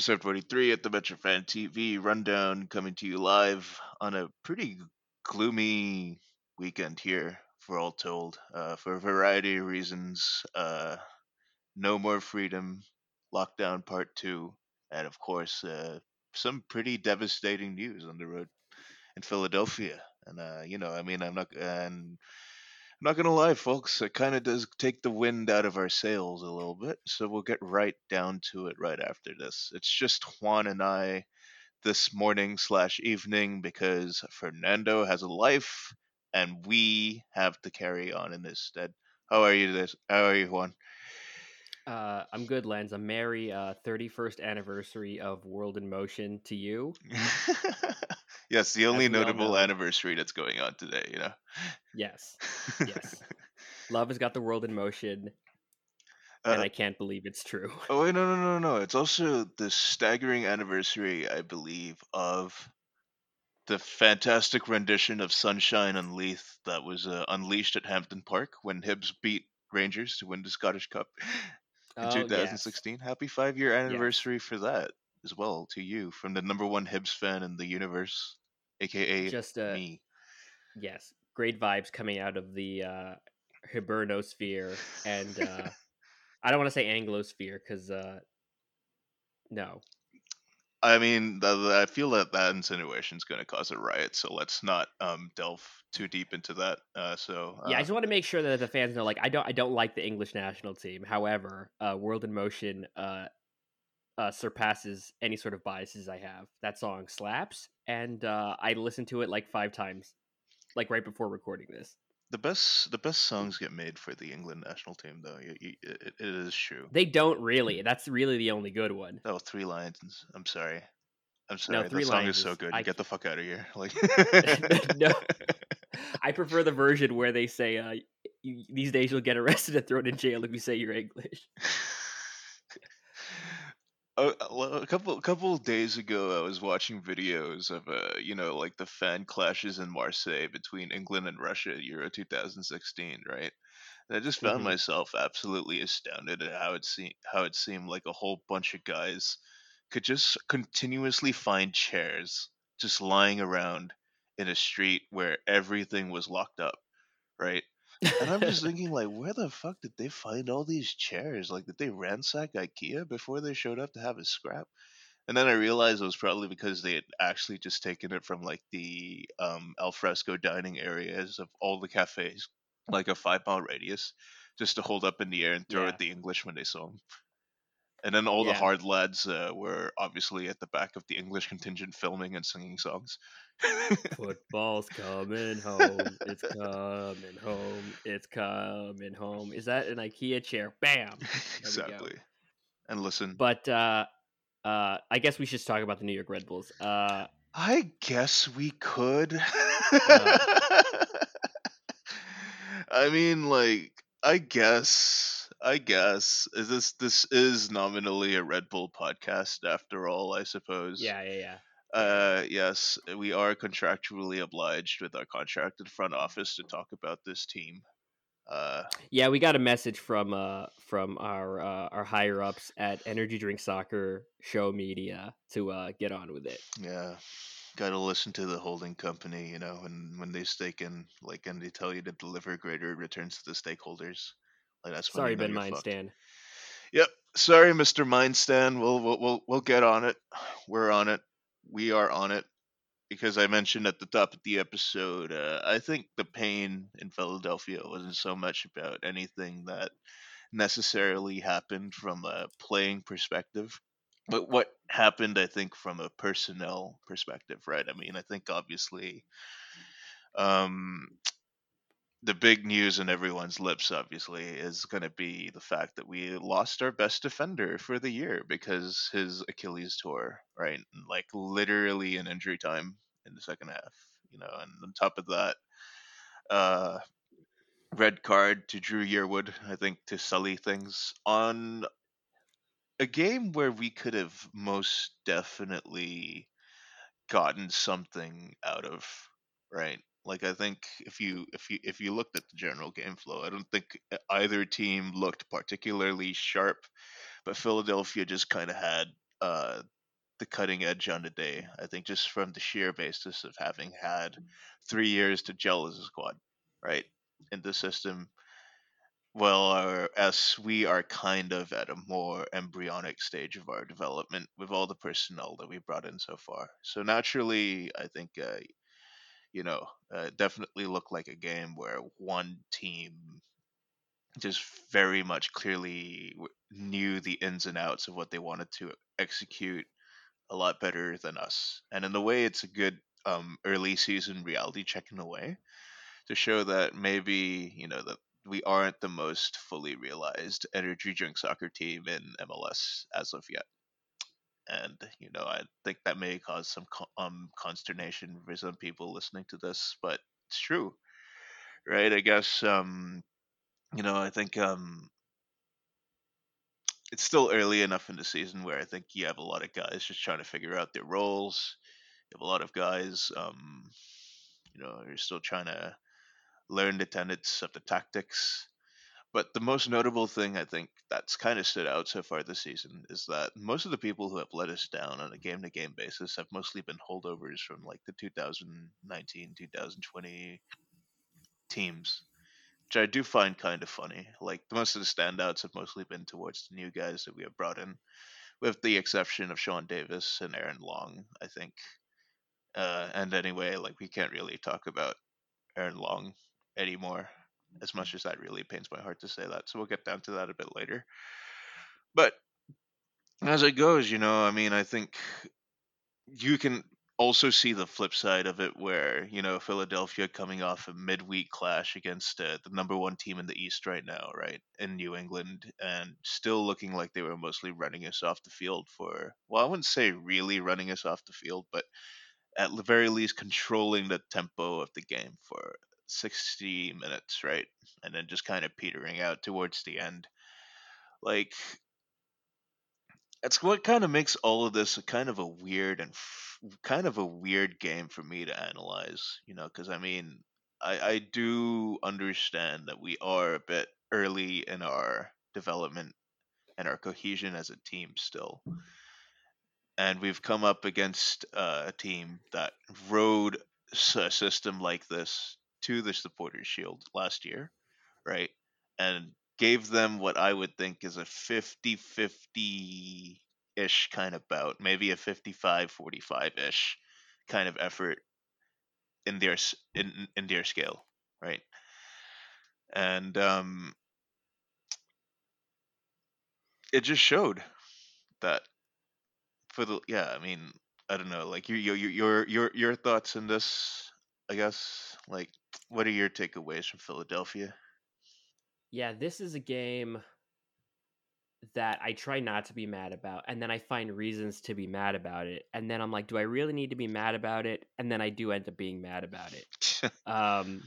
episode 43 at the Metrofan TV rundown coming to you live on a pretty gloomy weekend here, for all told, uh, for a variety of reasons. Uh, no more freedom, lockdown part two, and of course, uh, some pretty devastating news on the road in Philadelphia. And uh, you know, I mean, I'm not and not gonna lie, folks. It kind of does take the wind out of our sails a little bit. So we'll get right down to it right after this. It's just Juan and I this morning slash evening because Fernando has a life and we have to carry on in his stead. How are you this? How are you, Juan? Uh, I'm good, Lens. A merry uh, 31st anniversary of World in Motion to you. yes, the only notable anniversary that's going on today, you know? Yes. Yes. Love has got the world in motion. Uh, and I can't believe it's true. Oh wait, no, no, no, no! It's also the staggering anniversary, I believe, of the fantastic rendition of "Sunshine on Leith" that was uh, unleashed at Hampden Park when Hibs beat Rangers to win the Scottish Cup in oh, 2016. Yes. Happy five-year anniversary yes. for that as well to you from the number one Hibs fan in the universe, aka just uh, me. Yes, great vibes coming out of the uh, Hibernosphere and. Uh, I don't want to say Anglosphere because uh, no. I mean, I feel that that insinuation is going to cause a riot, so let's not um, delve too deep into that. Uh, so uh, yeah, I just want to make sure that the fans know, like, I don't, I don't like the English national team. However, uh, World in Motion uh, uh, surpasses any sort of biases I have. That song slaps, and uh, I listened to it like five times, like right before recording this the best the best songs get made for the England national team, though. You, you, it, it is true. They don't really. That's really the only good one. Oh, Three Lions. I'm sorry. I'm sorry. No, Three that song is so good. I... You get the fuck out of here. Like no, I prefer the version where they say, uh, "These days you'll get arrested and thrown in jail if you say you're English." A, couple a couple of days ago, I was watching videos of uh, you know, like the fan clashes in Marseille between England and Russia Euro 2016, right? And I just found mm-hmm. myself absolutely astounded at how it seemed how it seemed like a whole bunch of guys could just continuously find chairs just lying around in a street where everything was locked up, right? And I'm just thinking, like, where the fuck did they find all these chairs? Like, did they ransack IKEA before they showed up to have a scrap? And then I realized it was probably because they had actually just taken it from like the um, alfresco dining areas of all the cafes, like a five mile radius, just to hold up in the air and throw yeah. at the English when they saw them. And then all yeah. the hard lads uh, were obviously at the back of the English contingent filming and singing songs. Football's coming home. It's coming home. It's coming home. Is that an IKEA chair? Bam. exactly. And listen. But uh, uh, I guess we should talk about the New York Red Bulls. Uh, I guess we could. Uh. I mean, like, I guess I guess is this this is nominally a Red Bull podcast after all, I suppose. Yeah, yeah, yeah. Uh, yes, we are contractually obliged with our contracted front office to talk about this team. Uh, yeah, we got a message from uh from our uh, our higher ups at Energy Drink Soccer Show Media to uh get on with it. Yeah, got to listen to the holding company, you know, and when they stake in, like, and they tell you to deliver greater returns to the stakeholders. Like that's sorry, Ben Mindstand. Yep, sorry, Mister Mindstand. We'll, we'll we'll we'll get on it. We're on it. We are on it because I mentioned at the top of the episode. Uh, I think the pain in Philadelphia wasn't so much about anything that necessarily happened from a playing perspective, but what happened, I think, from a personnel perspective, right? I mean, I think obviously, um, the big news in everyone's lips, obviously, is going to be the fact that we lost our best defender for the year because his Achilles tore, right? Like literally in injury time in the second half, you know. And on top of that, uh, red card to Dru Yearwood, I think, to sully things on a game where we could have most definitely gotten something out of, right? Like I think if you if you if you looked at the general game flow, I don't think either team looked particularly sharp, but Philadelphia just kind of had uh, the cutting edge on the day. I think just from the sheer basis of having had three years to gel as a squad, right, in the system. Well, our, as we are kind of at a more embryonic stage of our development with all the personnel that we brought in so far. So naturally, I think uh, you know uh, definitely looked like a game where one team just very much clearly knew the ins and outs of what they wanted to execute a lot better than us. And in the way, it's a good um, early season reality check in a way to show that maybe you know that we aren't the most fully realized energy drink soccer team in MLS as of yet. And you know, I think that may cause some um consternation for some people listening to this, but it's true, right? I guess um, you know, I think um, it's still early enough in the season where I think you have a lot of guys just trying to figure out their roles. You have a lot of guys, um, you know, you're still trying to learn the tenets of the tactics. But the most notable thing I think that's kind of stood out so far this season is that most of the people who have let us down on a game to game basis have mostly been holdovers from like the 2019 2020 teams, which I do find kind of funny. Like the most of the standouts have mostly been towards the new guys that we have brought in, with the exception of Sean Davis and Aaron Long, I think. Uh, and anyway, like we can't really talk about Aaron Long anymore, as much as that really pains my heart to say that. So we'll get down to that a bit later. But as it goes, you know, I mean, I think you can also see the flip side of it where, you know, Philadelphia coming off a midweek clash against uh, the number one team in the East right now, right, in New England, and still looking like they were mostly running us off the field for, well, I wouldn't say really running us off the field, but at the very least controlling the tempo of the game for 60 minutes, right? And then just kind of petering out towards the end. Like, that's what kind of makes all of this kind of a weird and f- kind of a weird game for me to analyze, you know, because I mean, I, I do understand that we are a bit early in our development and our cohesion as a team still and we've come up against uh, a team that rode a system like this to the supporters shield last year right and gave them what i would think is a 50-50 ish kind of bout maybe a 55-45 ish kind of effort in their in, in their scale right and um it just showed that for the yeah, I mean, I don't know, like your your your your your thoughts in this, I guess. Like, what are your takeaways from Philadelphia? Yeah, this is a game that I try not to be mad about, and then I find reasons to be mad about it, and then I'm like, do I really need to be mad about it? And then I do end up being mad about it. Um,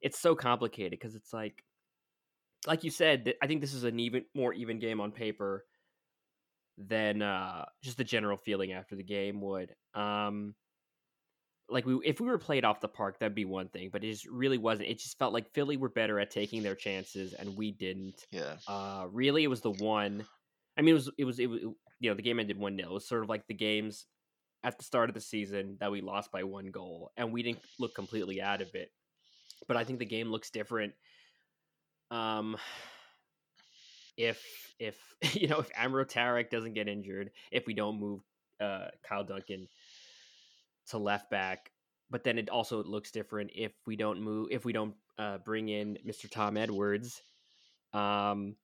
it's so complicated because it's like, like you said, I think this is an even more even game on paper than uh, just the general feeling after the game would. Um, like we, if we were played off the park, that'd be one thing, but it just really wasn't. It just felt like Philly were better at taking their chances, and we didn't. yeah, Uh, really, it was the one. I mean, it was it was it was you know the game ended one 0 It was sort of like the games at the start of the season that we lost by one goal, and we didn't look completely out of it. But I think the game looks different. Um, if if you know if Amro Tarek doesn't get injured, if we don't move uh, Kyle Duncan to left back, but then it also looks different if we don't move if we don't uh, bring in Mr. Tom Edwards. Um,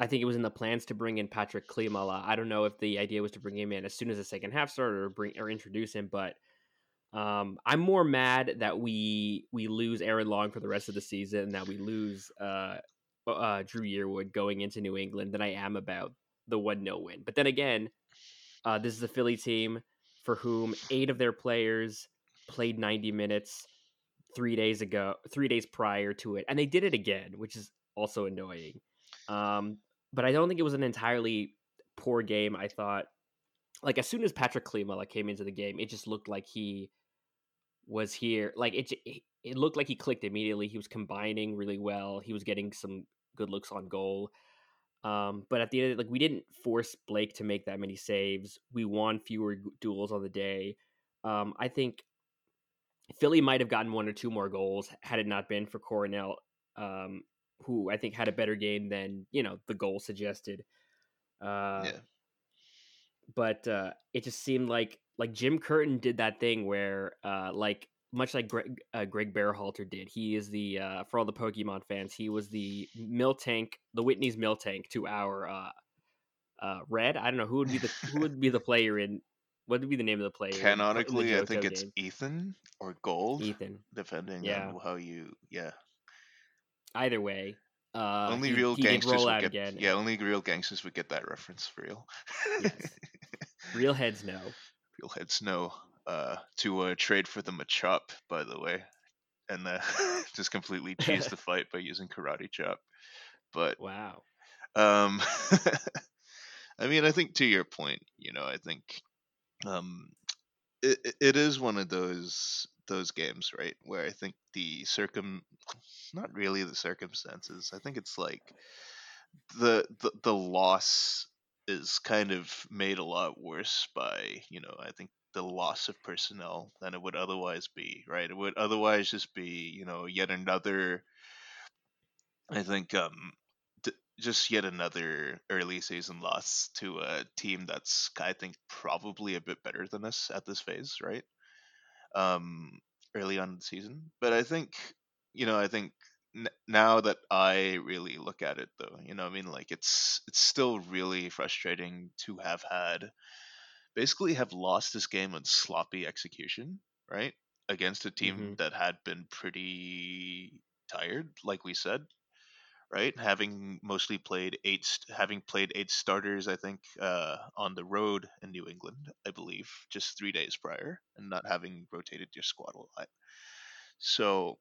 I think it was in the plans to bring in Patrick Klimala. I don't know if the idea was to bring him in as soon as the second half started or bring or introduce him, but um, I'm more mad that we we lose Aaron Long for the rest of the season that we lose uh, uh, Dru Yearwood going into New England than I am about the one no win. But then again, uh, this is a Philly team for whom eight of their players played 90 minutes three days ago, three days prior to it, and they did it again, which is also annoying. Um, but I don't think it was an entirely poor game. I thought, like as soon as Patrick Klimala came into the game, it just looked like he was here. Like it, it looked like he clicked immediately. He was combining really well. He was getting some good looks on goal. Um, but at the end, like we didn't force Blake to make that many saves. We won fewer duels on the day. Um, I think Philly might have gotten one or two more goals had it not been for Coronel, um, who I think had a better game than you know the goal suggested. Uh, yeah. But uh, it just seemed like like Jim Curtin did that thing where uh, like much like Greg, uh, Greg Berhalter did. He is the uh, for all the Pokemon fans. He was the Miltank, the Whitney's Miltank to our uh, uh, Red. I don't know who would be the who would be the player in. What would be the name of the player? Canonically, I think it's Ethan or Gold. Ethan, depending yeah. on how you. Yeah. Either way, uh, only he, real he gangsters would get. Again. Yeah, only real gangsters would get that reference for real. yes. Real heads know. Real heads know uh, to uh, trade for the Machop, by the way, and uh, just completely cheese the fight by using Karate Chop. But wow, um, I mean, I think to your point, you know, I think um, it it is one of those those games, right, where I think the circum, not really the circumstances. I think it's like the the, the loss is kind of made a lot worse by you know I think the loss of personnel than it would otherwise be, right? It would otherwise just be, you know, yet another. I think um, d- just yet another early season loss to a team that's I think probably a bit better than us at this phase, right? Um, early on in the season, but I think you know I think n- now that I really look at it though, you know, I mean, like it's it's still really frustrating to have had basically have lost this game on sloppy execution, right? Against a team mm-hmm. that had been pretty tired, like we said, right? Having mostly played eight, having played eight starters, I think, uh, on the road in New England, I believe, just three days prior, and not having rotated your squad a lot. So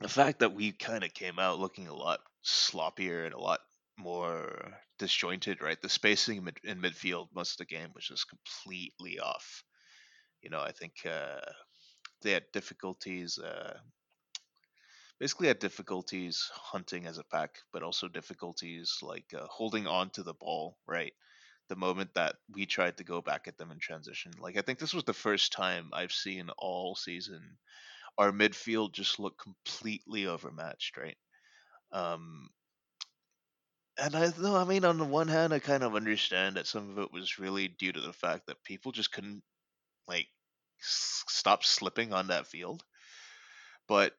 the fact that we kind of came out looking a lot sloppier and a lot more disjointed, right? The spacing in midfield most of the game was just completely off. You know, I think uh, they had difficulties. Uh, basically, had difficulties hunting as a pack, but also difficulties like uh, holding on to the ball, right? The moment that we tried to go back at them in transition, like I think this was the first time I've seen all season our midfield just look completely overmatched, right? Um, and I know, I mean, on the one hand, I kind of understand that some of it was really due to the fact that people just couldn't like s- stop slipping on that field. But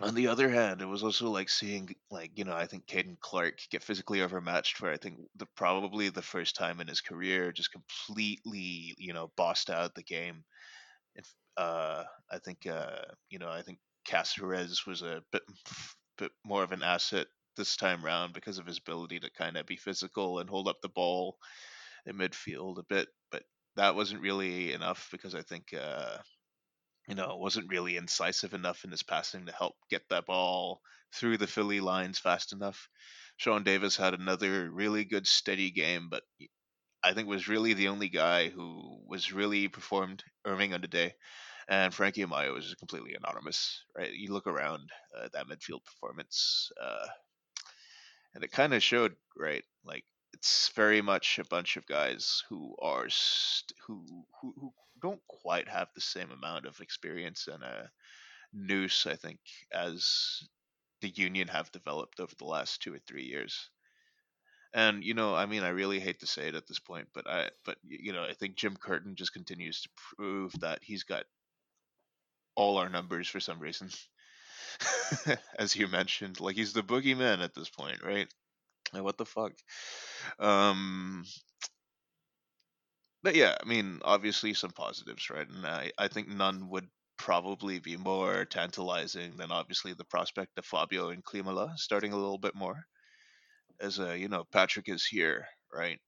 on the other hand, it was also like seeing like you know I think Caden Clark get physically overmatched for I think the probably the first time in his career, just completely you know bossed out the game. If, uh, I think uh, you know I think Cásseres was a bit bit more of an asset this time round because of his ability to kind of be physical and hold up the ball in midfield a bit. But that wasn't really enough because I think, uh, you know, wasn't really incisive enough in his passing to help get that ball through the Philly lines fast enough. Sean Davis had another really good steady game, but I think was really the only guy who was really performed Irving on the day. And Frankie Amaya was completely anonymous, right? You look around uh, that midfield performance, uh, and it kind of showed right like it's very much a bunch of guys who are st- who, who who don't quite have the same amount of experience and a noose i think as the union have developed over the last two or three years. And you know i mean i really hate to say it at this point but i but you know i think jim curtin just continues to prove that he's got all our numbers for some reason as you mentioned. Like he's the boogeyman at this point, right? Like what the fuck? Um, but yeah, I mean, obviously some positives, right? And I, I think none would probably be more tantalizing than obviously the prospect of Fabio and Klimala starting a little bit more. As a, you know, Patrick is here, right?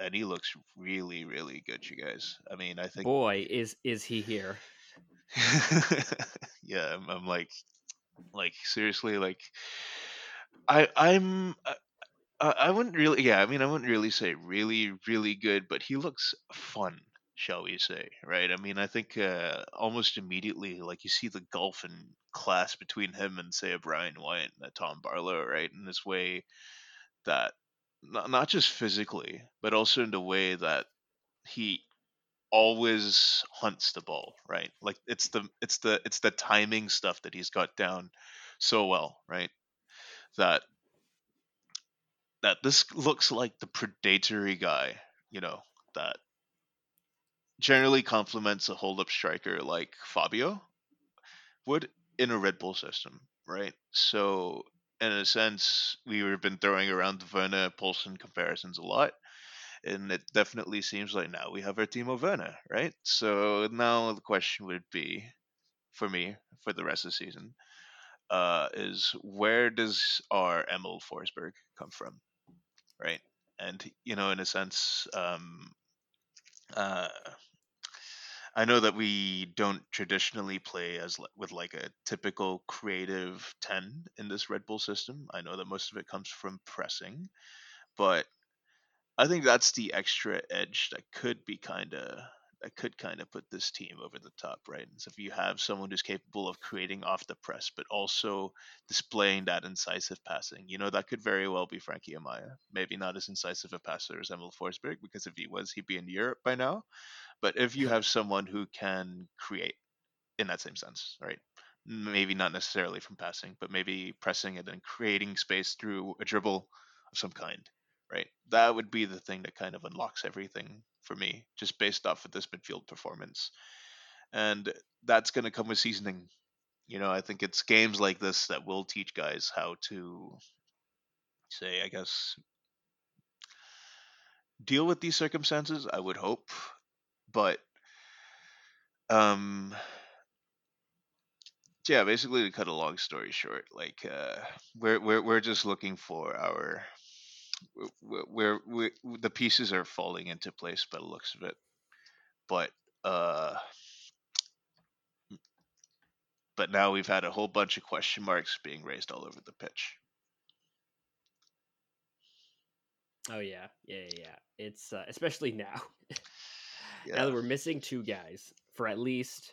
And he looks really, really good, you guys. I mean, I think. Boy, is is he here? yeah, I'm, I'm like, like seriously, like I I'm I, I wouldn't really yeah, I mean I wouldn't really say really really good, but he looks fun, shall we say, right? I mean I think uh, almost immediately like you see the gulf and class between him and say a Brian White and a Tom Barlow, right? In this way that not, not just physically, but also in the way that he always hunts the ball, right? Like it's the it's the it's the timing stuff that he's got down so well, right? That that this looks like the predatory guy, you know, that generally complements a hold up striker like Fabio would in a Red Bull system, right? So in a sense, we've been throwing around the Werner Poulsen comparisons a lot. And it definitely seems like now we have our Timo Werner, right? So now the question would be, for me, for the rest of the season, uh, is where does our Emil Forsberg come from, right? And you know, in a sense, um, uh, I know that we don't traditionally play as with like a typical creative 10 in this Red Bull system. I know that most of it comes from pressing, but I think that's the extra edge that could be kind of that could kind of put this team over the top, right? So if you have someone who's capable of creating off the press, but also displaying that incisive passing, you know, that could very well be Frankie Amaya. Maybe not as incisive a passer as Emil Forsberg, because if he was, he'd be in Europe by now. But if you have someone who can create in that same sense, right? Maybe not necessarily from passing, but maybe pressing and then creating space through a dribble of some kind, right? That would be the thing that kind of unlocks everything for me, just based off of this midfield performance. And that's going to come with seasoning. You know, I think it's games like this that will teach guys how to say, I guess, deal with these circumstances. I would hope but um yeah basically to cut a long story short like uh we're we're, we're just looking for our where we the pieces are falling into place by the looks of it. But uh but now we've had a whole bunch of question marks being raised all over the pitch. Oh yeah. Yeah yeah it's uh, especially now. Yeah. Now that we're missing two guys for at least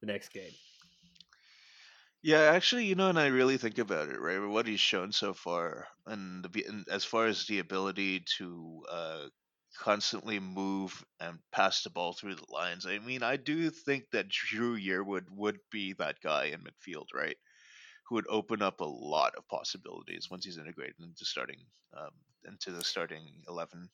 the next game. Yeah, actually, you know, and I really think about it, right? What he's shown so far, and, the, and as far as the ability to uh, constantly move and pass the ball through the lines, I mean, I do think that Dru Yearwood would be that guy in midfield, right? Who would open up a lot of possibilities once he's integrated into starting um, into the starting eleven.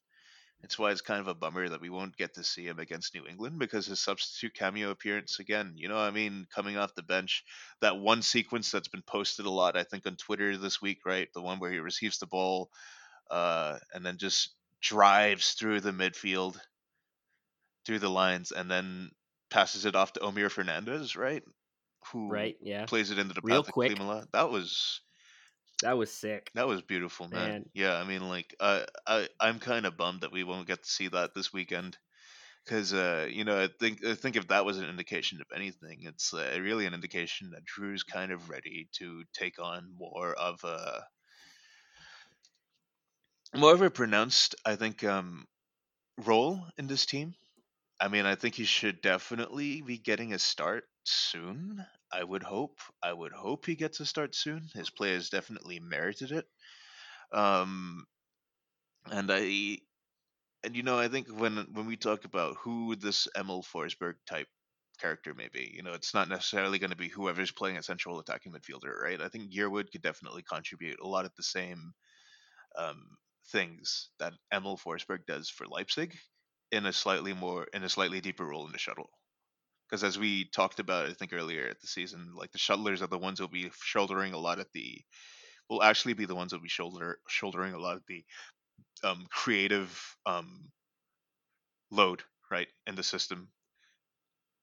It's why it's kind of a bummer that we won't get to see him against New England because his substitute cameo appearance again, you know, I mean, coming off the bench, that one sequence that's been posted a lot, I think, on Twitter this week, right? The one where he receives the ball uh, and then just drives through the midfield, through the lines, and then passes it off to Omir Fernandez, right? Who right, yeah. plays it into the Real quick. That was that was sick. That was beautiful, man. man. Yeah, I mean, like, I, I, I'm kind of bummed that we won't get to see that this weekend, because, uh, you know, I think, I think if that was an indication of anything, it's uh, really an indication that Dru's kind of ready to take on more of a, more of a pronounced, I think, um, role in this team. I mean, I think he should definitely be getting a start soon. I would hope. I would hope he gets a start soon. His play has definitely merited it. Um, and I, and you know, I think when when we talk about who this Emil Forsberg type character may be, you know, it's not necessarily going to be whoever's playing a central attacking midfielder, right? I think Yearwood could definitely contribute a lot of the same um, things that Emil Forsberg does for Leipzig in a slightly more in a slightly deeper role in the shuttle because as we talked about, I think earlier at the season, like the shuttlers are the ones who'll be shouldering a lot of the, will actually be the ones who'll be shoulder shouldering a lot of the um, creative um, load, right, in the system.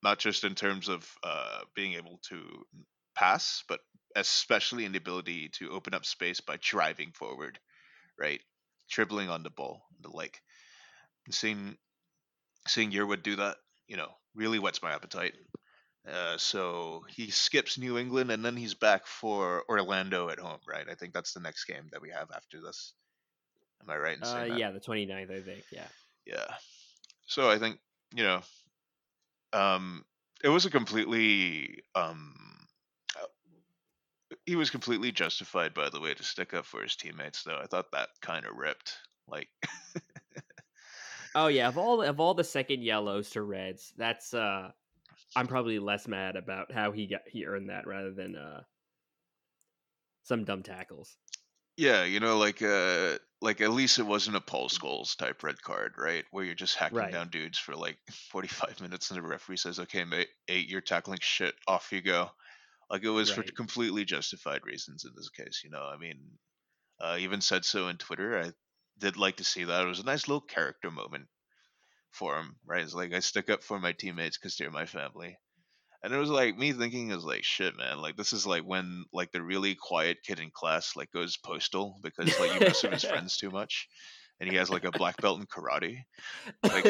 Not just in terms of uh, being able to pass, but especially in the ability to open up space by driving forward, right, dribbling on the ball, the like. Seeing seeing Yearwood do that, you know, really whets my appetite. Uh, so he skips New England and then he's back for Orlando at home, right? I think that's the next game that we have after this. Am I right in saying uh, that? Yeah, the 29th, I think. Yeah. Yeah. So I think, you know, um, it was a completely, um, he was completely justified, by the way, to stick up for his teammates, though. I thought that kind of ripped. Like, oh yeah, of all of all the second yellows to reds, that's uh, I'm probably less mad about how he got he earned that rather than uh, some dumb tackles. Yeah, you know, like uh, like at least it wasn't a Paul Scholes type red card, right? Where you're just hacking Right. down dudes for like 45 minutes, and the referee says, "Okay, mate, eight, you're tackling shit. Off you go." Like it was for completely justified reasons in this case. You know, I mean, uh, even said so in Twitter. I did like to see that. It was a nice little character moment for him, right? It's like I stick up for my teammates because they're my family. And it was like me thinking is like shit, man. Like this is like when like the really quiet kid in class like goes postal because like you mess with his friends too much, and he has like a black belt in karate. Like,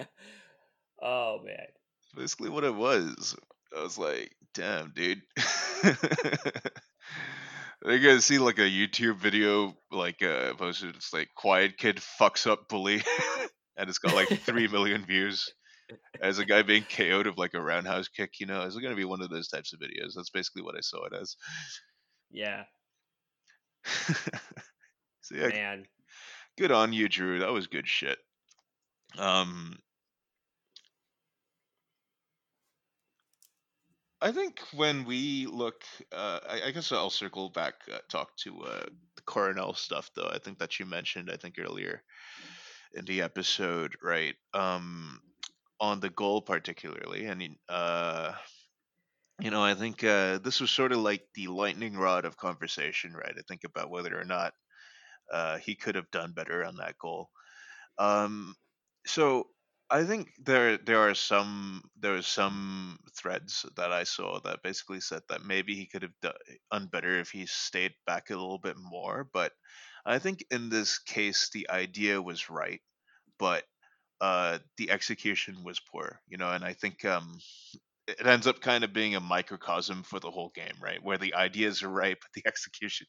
oh man. basically what it was. I was like, damn, dude. I gotta see like a YouTube video like uh posted. It's like quiet kid fucks up bully, and it's got like three million views. As a guy being KO'd of like a roundhouse kick, you know, it's gonna be one of those types of videos. That's basically what I saw it as. Yeah, so yeah, man. good on you, Dru. That was good shit. Um, I think when we look, uh, I, I guess I'll circle back, uh, talk to uh, the Coronel stuff, though. I think that you mentioned, I think earlier in the episode, right? Um, on the goal particularly, and uh, you know, I think uh, this was sort of like the lightning rod of conversation, right? I think about whether or not uh, he could have done better on that goal. Um, so I think there there are some there are some threads that I saw that basically said that maybe he could have done better if he stayed back a little bit more. But I think in this case the idea was right, but uh, the execution was poor. You know, and I think um, it ends up kind of being a microcosm for the whole game, right? Where the ideas are right, but the execution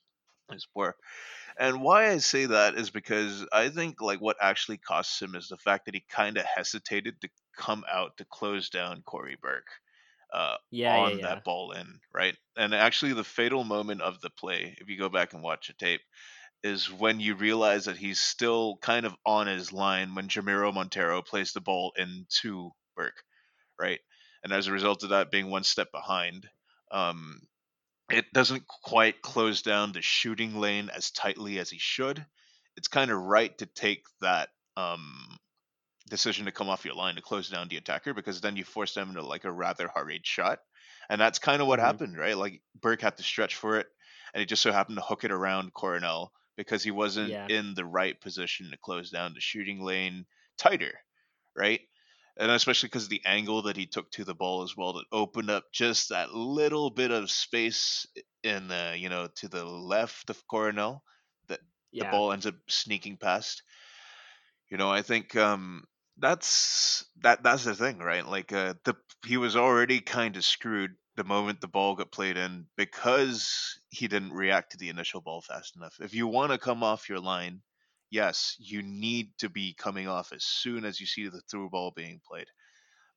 is poor. And why I say that is because I think like what actually costs him is the fact that he kind of hesitated to come out to close down Cory Burke uh, Yeah, yeah, on yeah. that ball in, right? And actually, the fatal moment of the play, if you go back and watch the tape, is when you realize that he's still kind of on his line when Jamiro Monteiro plays the ball into Burke, right? And as a result of that being one step behind, um, it doesn't quite close down the shooting lane as tightly as he should. It's kind of right to take that um, decision to come off your line to close down the attacker because then you force them into like a rather hurried shot. And that's kind of what Mhm. happened, right? Like Burke had to stretch for it, and he just so happened to hook it around Coronel because he wasn't Yeah. in the right position to close down the shooting lane tighter, right? And especially because the angle that he took to the ball as well, that opened up just that little bit of space in the, you know, to the left of Coronel that Yeah. the ball ends up sneaking past. You know, I think um, that's that that's the thing, right? Like uh, the he was already kind of screwed the moment the ball got played in because he didn't react to the initial ball fast enough. If you want to come off your line, yes, you need to be coming off as soon as you see the through ball being played.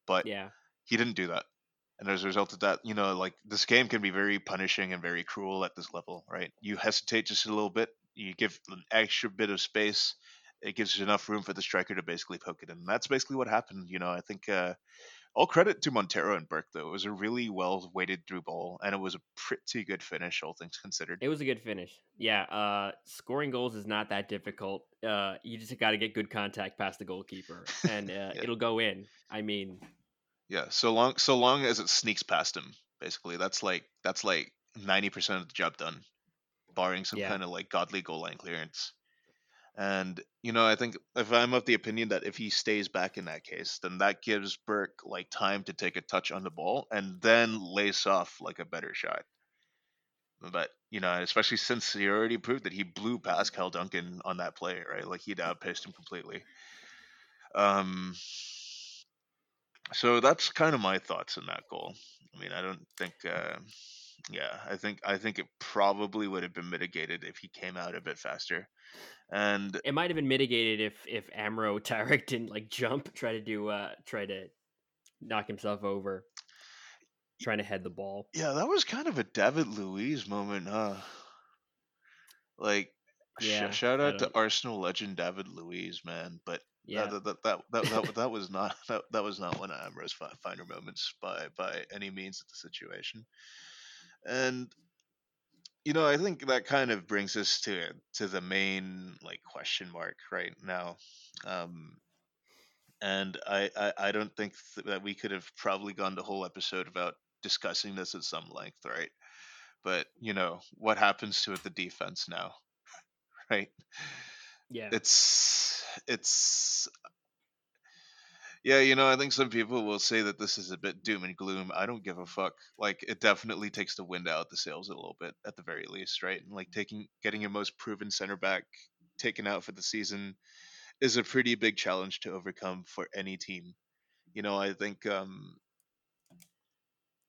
But Yeah. he didn't do that. And as a result of that, you know, like this game can be very punishing and very cruel at this level, right? You hesitate just a little bit, you give an extra bit of space, it gives enough room for the striker to basically poke it in. And that's basically what happened. You know, I think uh, all credit to Monteiro and Burke, though. It was a really well weighted through ball, and it was a pretty good finish, all things considered. It was a good finish. Yeah, uh, scoring goals is not that difficult. Uh, you just got to get good contact past the goalkeeper, and uh, Yeah. it'll go in. I mean, Yeah, so long so long as it sneaks past him, basically, that's like that's like ninety percent of the job done, barring some Yeah. kind of like godly goal line clearance. And you know, I think if I'm of the opinion that if he stays back in that case, then that gives Burke like time to take a touch on the ball and then lace off like a better shot. But you know, especially since he already proved that he blew past Cal Duncan on that play, right? Like he'd outpaced him completely. Um, so that's kind of my thoughts on that goal. I mean, I don't think, uh, yeah, I think I think it probably would have been mitigated if he came out a bit faster. And it might have been mitigated if if Amro Tarek didn't like jump, try to do, uh, try to knock himself over, trying to head the ball. yeah, that was kind of a David Luiz moment, huh? Like, Yeah, sh- shout out to. Arsenal legend David Luiz, man. But Yeah, that that that that, that, that was not that, that was not one of Amro's finer moments by by any means of the situation. And you know, I think that kind of brings us to to the main like question mark right now. Um, and I, I I don't think th- that we could have probably gone the whole episode about discussing this at some length, right? But you know, what happens to the defense now, right? yeah. It's it's yeah, you know, I think some people will say that this is a bit doom and gloom. I don't give a fuck. Like it definitely takes the wind out the sails a little bit at the very least, right? And like taking getting your most proven center back taken out for the season is a pretty big challenge to overcome for any team. You know, I think um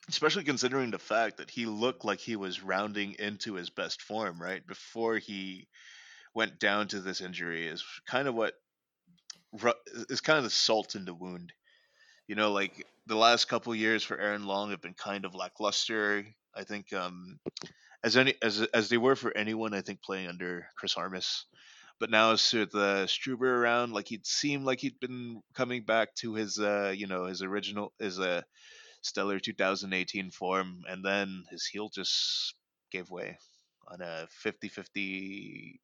especially considering the fact that he looked like he was rounding into his best form, right? Before he went down to this injury is kind of what is kind of the salt in the wound. You know, like the last couple years for Aaron Long have been kind of lackluster. I think um as any as as they were for anyone, I think playing under Chris Armas. But now as with the Struber around, like he'd seemed like he'd been coming back to his uh you know his original his uh stellar 2018 form, and then his heel just gave way on a 50-50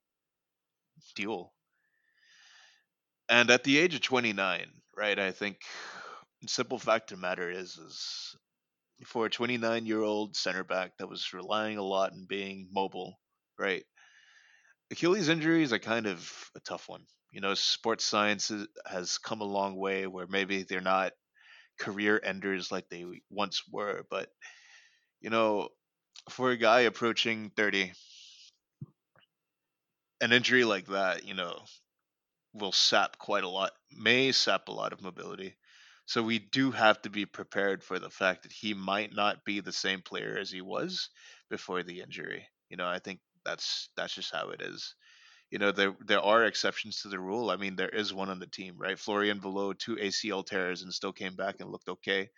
duel. And at the age of 29, right, I think simple fact of the matter is, is for a 29 year old center back that was relying a lot on being mobile, right? Achilles injuries are kind of a tough one. You know, sports science has come a long way where maybe they're not career enders like they once were, but you know, for a guy approaching 30, an injury like that, you know, will sap quite a lot, may sap a lot of mobility. So we do have to be prepared for the fact that he might not be the same player as he was before the injury. You know, I think that's that's just how it is. You know, there there are exceptions to the rule. I mean, there is one on the team, right? Florian Valot two ACL tears and still came back and looked okay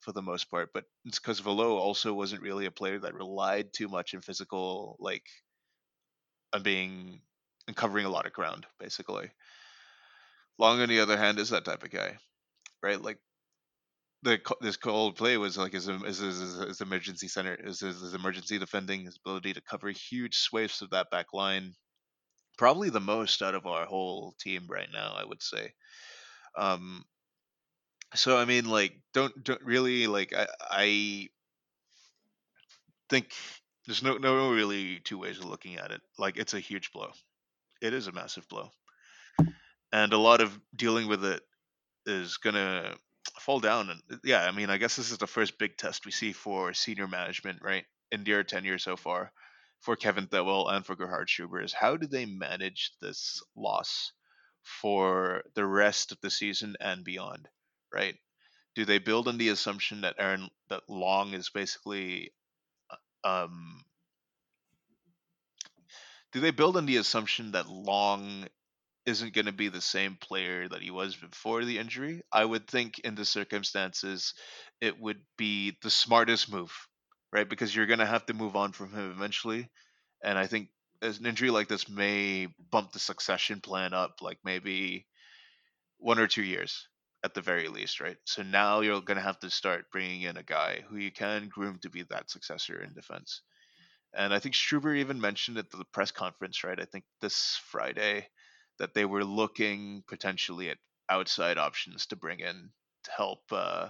for the most part. But it's because Valot also wasn't really a player that relied too much in physical, like on being and covering a lot of ground, basically. Long, on the other hand, is that type of guy, right? Like the this cold play was like his his, his, his, emergency center, his, his emergency defending, his ability to cover huge swathes of that back line. Probably the most out of our whole team right now, I would say. Um, so I mean, like, don't don't really like. I I think there's no no really two ways of looking at it. Like, it's a huge blow. It is a massive blow, and a lot of dealing with it is gonna fall down. And uh, yeah, I mean, I guess this is the first big test we see for senior management, right, in their tenure so far, for Kevin Thelwell and for Gerhard Struber. Is how do they manage this loss for the rest of the season and beyond, right? Do they build on the assumption that Aaron that Long is basically um do they build on the assumption that Long isn't going to be the same player that he was before the injury? I would think in the circumstances it would be the smartest move, right? Because you're going to have to move on from him eventually, and I think an injury like this may bump the succession plan up like maybe one or two years at the very least, right? So now you're going to have to start bringing in a guy who you can groom to be that successor in defense. And I think Struber even mentioned at the press conference, right? I think this Friday that they were looking potentially at outside options to bring in to help uh,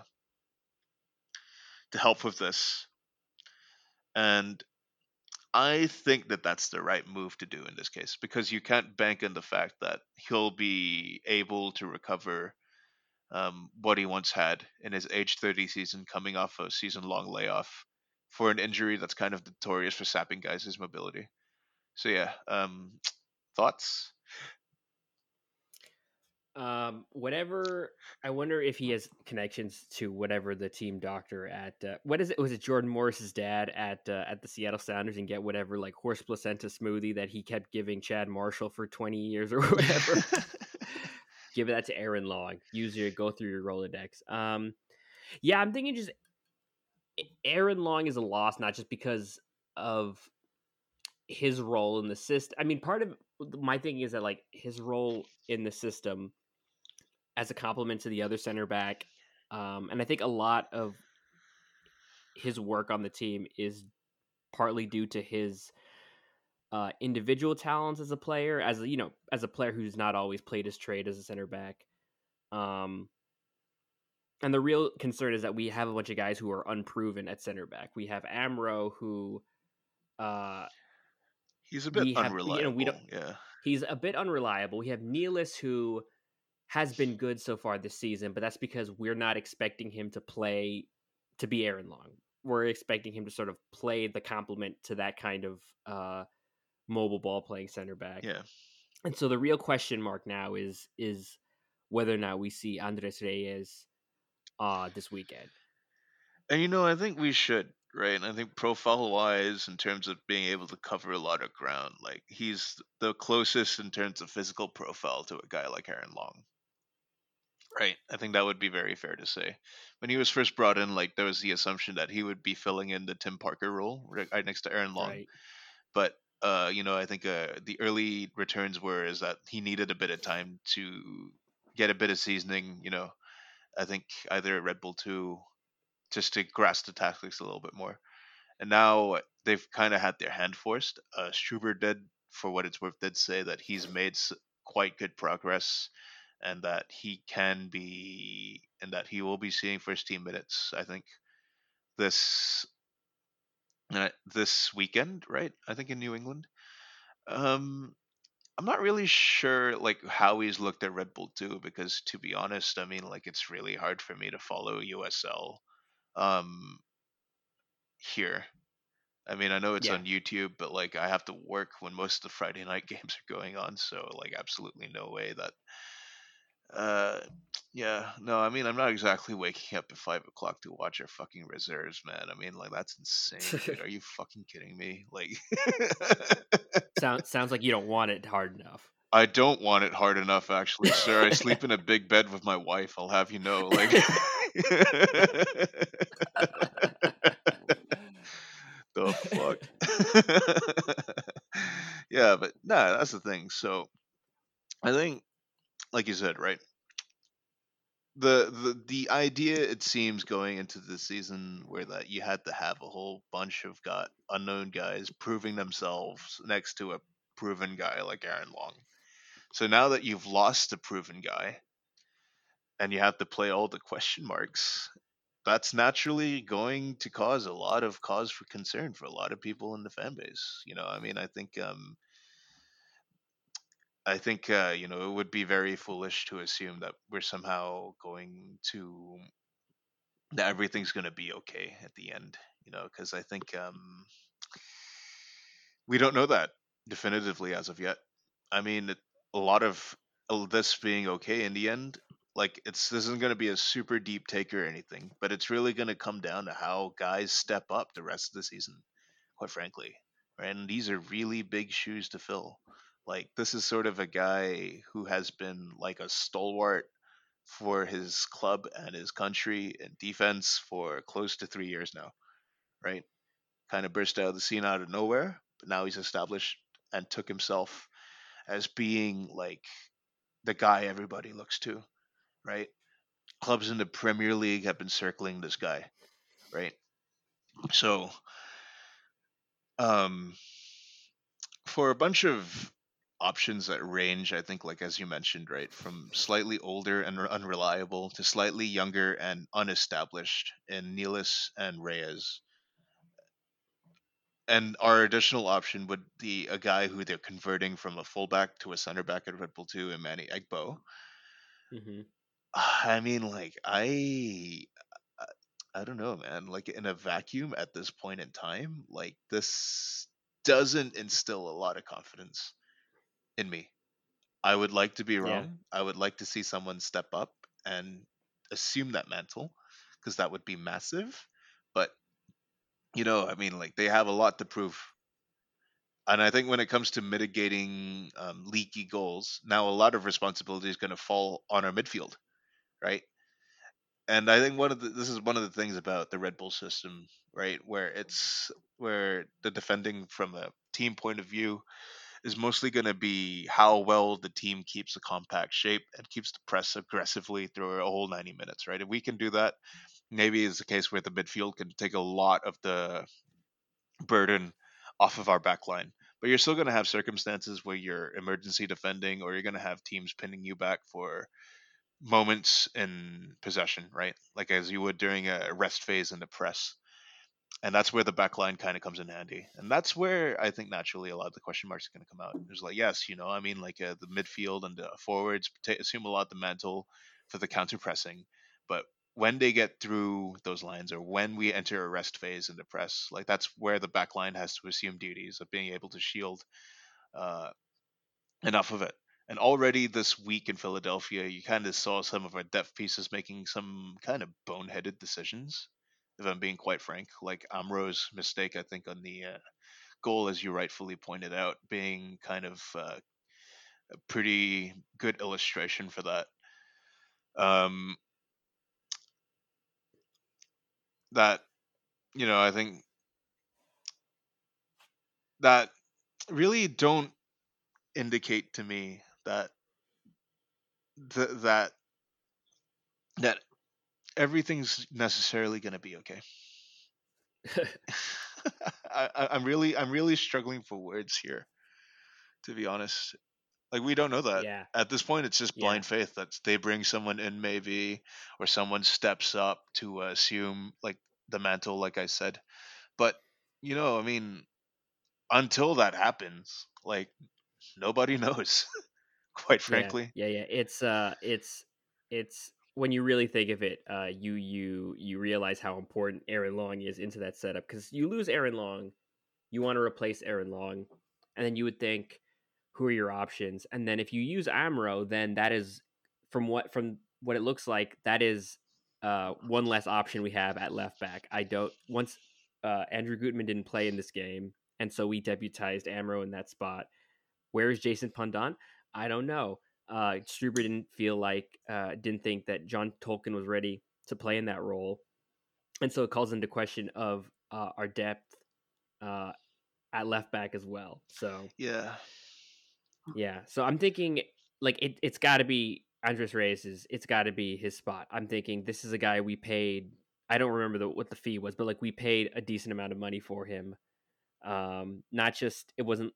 to help with this. And I think that that's the right move to do in this case because you can't bank on the fact that he'll be able to recover um, what he once had in his age 30 season coming off a season long layoff for an injury that's kind of notorious for sapping guys' mobility. So yeah, um, thoughts? Um, whatever. I wonder if he has connections to whatever the team doctor at uh, what is it? Was it Jordan Morris's dad at uh, at the Seattle Sounders and get whatever like horse placenta smoothie that he kept giving Chad Marshall for twenty years or whatever. Give that to Aaron Long. Use your go through your Rolodex. Um, yeah, I'm thinking just Aaron Long is a loss, not just because of his role in the system. I mean, part of my thing is that like his role in the system as a compliment to the other center back, um, and I think a lot of his work on the team is partly due to his uh, individual talents as a player, as a, you know, as a player who's not always played his trade as a center back. Um, and the real concern is that we have a bunch of guys who are unproven at center back. We have Amro, who uh, he's a bit unreliable. Have, you know, we don't, yeah, he's a bit unreliable. We have Nealis, who has been good so far this season, but that's because we're not expecting him to play to be Aaron Long. We're expecting him to sort of play the complement to that kind of uh, mobile ball playing center back. Yeah. And so the real question mark now is is whether or not we see Andres Reyes uh this weekend. And you know, I think we should, right? And I think profile wise, in terms of being able to cover a lot of ground, like he's the closest in terms of physical profile to a guy like Aaron Long. Right. I think that would be very fair to say. When he was first brought in, like there was the assumption that he would be filling in the Tim Parker role right next to Aaron Long. Right. But uh, you know, I think uh, the early returns were is that he needed a bit of time to get a bit of seasoning. You know, I think either at Red Bull two, just to grasp the tactics a little bit more. And now they've kind of had their hand forced. Uh, Struber did, for what it's worth, did say that he's made quite good progress, and that he can be, and that he will be seeing first team minutes. I think this uh, this weekend, right? I think in New England. Um, I'm not really sure like how he's looked at Red Bull too, because to be honest, I mean like it's really hard for me to follow USL um here. I mean, I know it's yeah. on YouTube, but like I have to work when most of the Friday night games are going on, so like absolutely no way that uh, yeah, no, I mean, I'm not exactly waking up at five o'clock to watch our fucking reserves, man. I mean, like that's insane. Dude. Are you fucking kidding me? Like, sounds sounds like you don't want it hard enough. I don't want it hard enough, actually, sir. I sleep in a big bed with my wife. I'll have you know, like. the fuck. yeah, but no, nah, that's the thing. So, I think like you said, right? The, the the idea it seems going into the season where that you had to have a whole bunch of got unknown guys proving themselves next to a proven guy like Aaron Long. So now that you've lost the proven guy and you have to play all the question marks, that's naturally going to cause a lot of cause for concern for a lot of people in the fan base. You know, I mean, I think um, I think uh, you know it would be very foolish to assume that we're somehow going to that everything's going to be okay at the end. You know, because I think um, we don't know that definitively as of yet. I mean, a lot of this being okay in the end, like it's this isn't going to be a super deep take or anything, but it's really going to come down to how guys step up the rest of the season. Quite frankly, right? And these are really big shoes to fill. Like this is sort of a guy who has been like a stalwart for his club and his country in defense for close to three years now, right? Kind of burst out of the scene out of nowhere, but now he's established and took himself as being like the guy everybody looks to, right? Clubs in the Premier League have been circling this guy, right? So, um, for a bunch of options that range i think like as you mentioned right from slightly older and unreliable to slightly younger and unestablished in Nealis and Reyes and our additional option would be a guy who they're converting from a fullback to a center back at Red Bull 2 and Manny Egbo. Mm-hmm. I mean, like I, I don't know, man. Like in a vacuum at this point in time, like this doesn't instill a lot of confidence in me. I would like to be wrong. Yeah. I would like to see someone step up and assume that mantle because that would be massive. But you know, I mean, like they have a lot to prove. And I think when it comes to mitigating um, leaky goals, now a lot of responsibility is going to fall on our midfield, right? and I think one of the this is one of the things about the Red Bull system, right? Where it's where the defending from a team point of view is mostly going to be how well the team keeps a compact shape and keeps the press aggressively through a whole 90 minutes, right? If we can do that, maybe it's a case where the midfield can take a lot of the burden off of our back line. But you're still going to have circumstances where you're emergency defending or you're going to have teams pinning you back for moments in possession, right? Like as you would during a rest phase in the press. And that's where the back line kind of comes in handy. And that's where I think naturally a lot of the question marks are going to come out. There's like, yes, you know, I mean, like uh, the midfield and the forwards assume a lot of the mantle for the counter pressing. But when they get through those lines or when we enter a rest phase in the press, like that's where the back line has to assume duties of being able to shield uh, enough of it. And already this week in Philadelphia, you kind of saw some of our depth pieces making some kind of boneheaded decisions, if I'm being quite frank. Like Amro's mistake, I think, on the uh, goal, as you rightfully pointed out, being kind of uh, a pretty good illustration for that. Um, that, you know, I think that really don't indicate to me that th- that that everything's necessarily going to be okay. I, I'm really I'm really struggling for words here, to be honest. Like we don't know that yeah. at this point. It's just Yeah. blind faith that they bring someone in, maybe, or someone steps up to assume like the mantle, like I said. But you know, I mean, until that happens, like nobody knows. quite frankly. Yeah, yeah, yeah. It's uh it's it's when you really think of it, uh you you you realize how important Aaron Long is into that setup cuz you lose Aaron Long, you want to replace Aaron Long, and then you would think who are your options? And then if you use Amro, then that is from what from what it looks like, that is uh one less option we have at left back. I don't once uh Andrew Gutman didn't play in this game, and so we deputized Amro in that spot. Where is Jason Pendant? I don't know. Uh, Struber didn't feel like, uh, didn't think that John Tolkin was ready to play in that role, and so it calls into question of uh, our depth uh, at left back as well. So Yeah. yeah, so I'm thinking like it, it's got to be Andres Reyes. Is it's got to be his spot. I'm thinking this is a guy we paid. I don't remember the, what the fee was, but like we paid a decent amount of money for him. Um, not just it wasn't.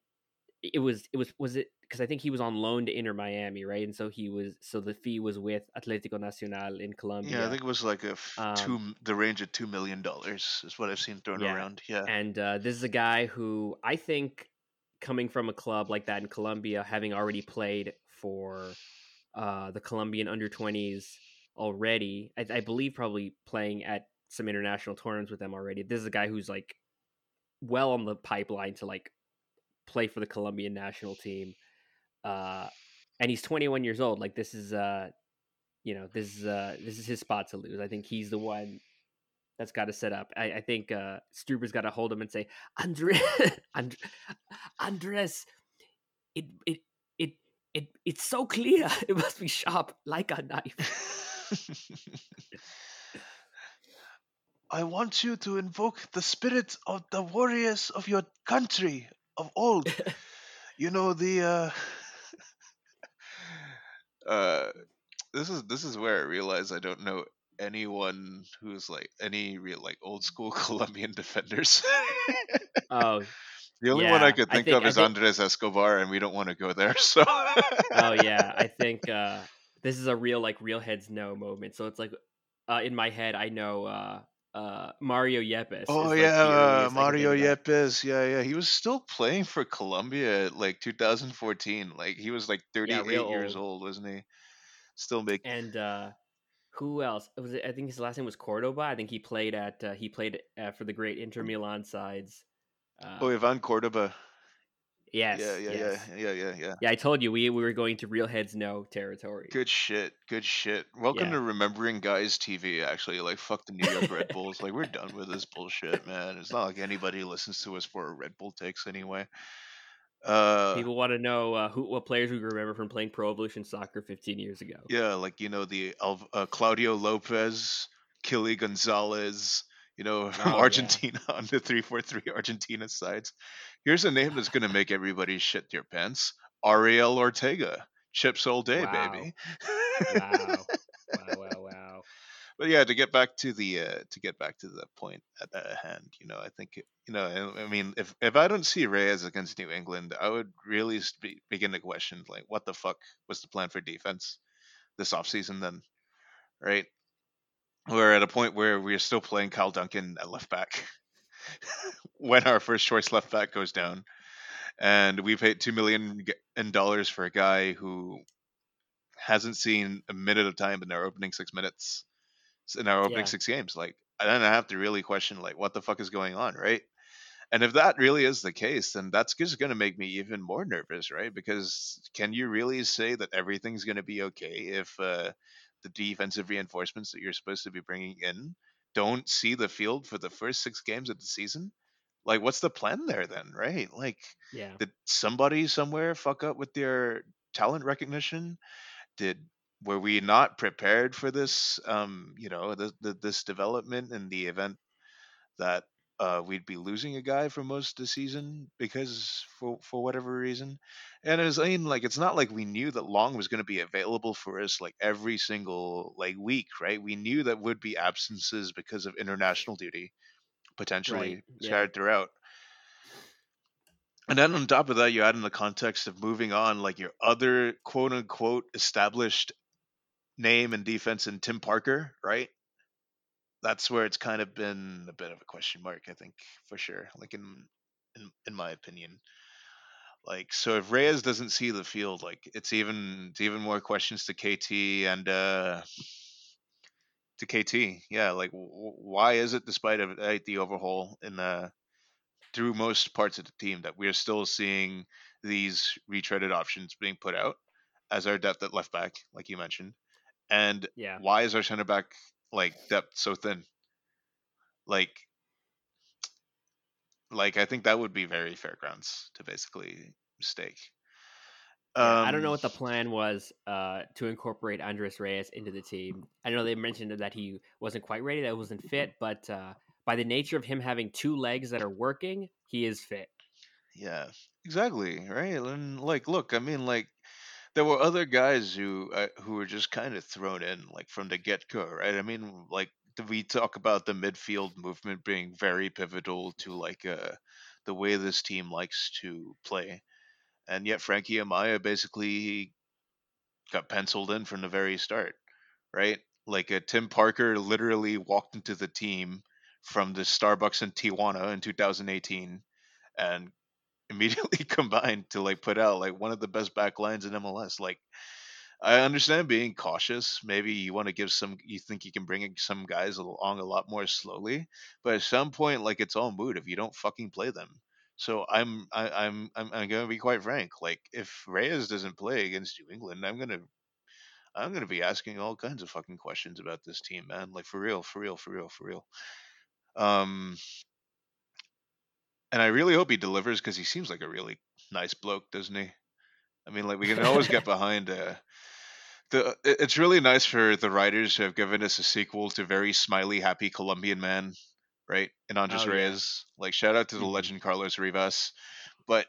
It was it was was it because I think he was on loan to Inter Miami, right? And so he was so the fee was with Atletico Nacional in Colombia. Yeah, I think it was like a f- two Um, m- the range of two million dollars is what I've seen thrown Yeah. around. Yeah. And uh, this is a guy who I think coming from a club like that in Colombia, having already played for uh, the Colombian under 20s already, I, I believe probably playing at some international tournaments with them already. This is a guy who's like well on the pipeline to like play for the Colombian national team. Uh, and he's 21 years old. Like this is uh you know, this is uh this is his spot to lose. I think he's the one that's got to set up. I, I think uh Struber's got to hold him and say, Andre, And- Andres, it it it it it's so clear. It must be sharp like a knife. I want you to invoke the spirit of the warriors of your country of old. you know the uh uh this is this is where I realize I don't know anyone who's like any real like old school Colombian defenders. Oh, the only one I yeah, could I think think- of I is think- Andres Escobar and we don't want to go there. So oh yeah. I think uh this is a real like real heads no moment. So it's like uh in my head I know uh Mario Yepes. Oh is, yeah, uh, earliest I can Mario. Yepes. Yeah, yeah. He was still playing for Colombia like 2014. Like he was like 38 real years old. old, wasn't he? Still making. and uh who else was it i think his last name was cordoba i think he played at uh, he played uh, for the great inter milan sides uh, Oh, Ivan Cordoba. Yes yeah, yeah, yes. yeah, yeah, yeah, yeah. yeah i told you we, we were going to real heads no territory Good shit. Good shit. Welcome Yeah. to Remembering Guys TV. Actually, like fuck the New York Red Bulls. Like we're done with this bullshit, man. It's not like anybody listens to us for Red Bull takes anyway. Uh, People want to know uh, who what players we remember from playing Pro Evolution Soccer 15 years ago. yeah, like you know the Alv- uh, Claudio Lopez, Kili Gonzalez, you know from Oh, yeah. Argentina on the three four three Argentina sides. Here's a name that's gonna make everybody shit their pants: Ariel Ortega, chips all day, Wow. baby. Wow. wow, wow, wow. but yeah, to get back to the uh, to get back to the point at, at hand, you know, I think it- you know, I, I mean, if if I don't see Reyes against New England, I would really spe- begin to question like, what the fuck was the plan for defense this offseason then, right? We're at a point where we're still playing Kyle Duncan at left back when our first choice left back goes down, and we paid two million dollars for a guy who hasn't seen a minute of time in our opening six minutes in our opening Yeah. six games. Like, I then I have to really question like what the fuck is going on, right? And if that really is the case, then that's just going to make me even more nervous, right? Because can you really say that everything's going to be okay if uh, the defensive reinforcements that you're supposed to be bringing in don't see the field for the first six games of the season? Like, what's the plan there then, right? Like, Yeah. did somebody somewhere fuck up with their talent recognition? Did were we not prepared for this? Um, you know, the, the, this development in the event that uh, we'd be losing a guy for most of the season because for for whatever reason. And it was I mean like it's not like we knew that Long was going to be available for us like every single like week, right? We knew that would be absences because of international duty potentially Right, yeah. scattered throughout. And then on top of that, you add in the context of moving on, like your other quote unquote established name and defense in Tim Parker, right? That's where it's kind of been a bit of a question mark, I think, for sure. Like in in, in my opinion. Like so if Reyes doesn't see the field, like it's even it's even more questions to KT and uh to KT. Yeah, like w- why is it despite of uh, the overhaul in the through most parts of the team that we are still seeing these retreaded options being put out as our depth at left back, like you mentioned, and Yeah. why is our center back like depth so thin? Like, like I think that would be very fair grounds to basically mistake. Yeah, I don't know Um, what the plan was uh, to incorporate Andres Reyes into the team. I know they mentioned that he wasn't quite ready, that he wasn't fit, but uh, by the nature of him having two legs that are working, he is fit. Yeah, exactly. Right. And like, look, I mean, like, there were other guys who uh, who were just kind of thrown in, like from the get go, right? I mean, like, we talk about the midfield movement being very pivotal to like uh, the way this team likes to play, and yet Frankie Amaya basically got penciled in from the very start, right? Like, uh, Tim Parker literally walked into the team from the Starbucks in Tijuana in 2018 and immediately combined to like put out like one of the best back lines in MLS. Like I understand being cautious. Maybe you want to give some you think you can bring in some guys along a lot more slowly, but at some point like it's all moot if you don't fucking play them. So I'm I, I'm I'm I'm gonna be quite frank. Like if Reyes doesn't play against New England, I'm gonna I'm gonna be asking all kinds of fucking questions about this team, man. Like for real, for real, for real, for real. Um, and I really hope he delivers because he seems like a really nice bloke, doesn't he? I mean, like we can always get behind. Uh, the it's really nice for the writers who have given us a sequel to very smiley, happy Colombian man, right? And Andres Oh, yeah. Reyes. Like shout out to the Mhm. legend Carlos Rivas, but.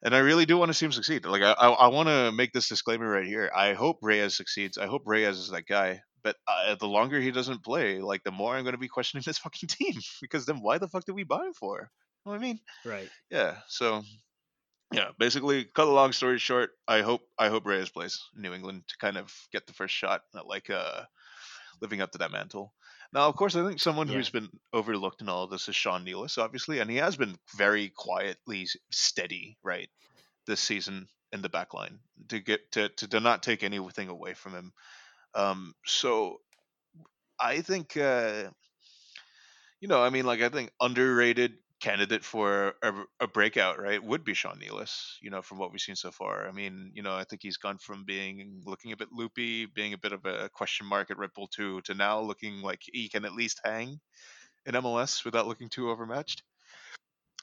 And I really do want to see him succeed. Like I, I, I want to make this disclaimer right here. I hope Reyes succeeds. I hope Reyes is that guy. But uh, the longer he doesn't play, like the more I'm going to be questioning this fucking team. Because then why the fuck did we buy him for? You know what I mean? Right. yeah so yeah basically cut a long story short i hope i hope reyes plays new england to kind of get the first shot at like uh living up to that mantle now of course i think someone who's been overlooked in all of this is sean nealis obviously and he has been very quietly steady right this season in the back line to get to, to, to not take anything away from him. Um so i think uh you know, I mean, like I think underrated candidate for a, a breakout, right, would be Sean Nealis. You know, from what we've seen so far. I mean, you know, I think he's gone from being looking a bit loopy, being a bit of a question mark at Red Bull two, to now looking like he can at least hang in MLS without looking too overmatched.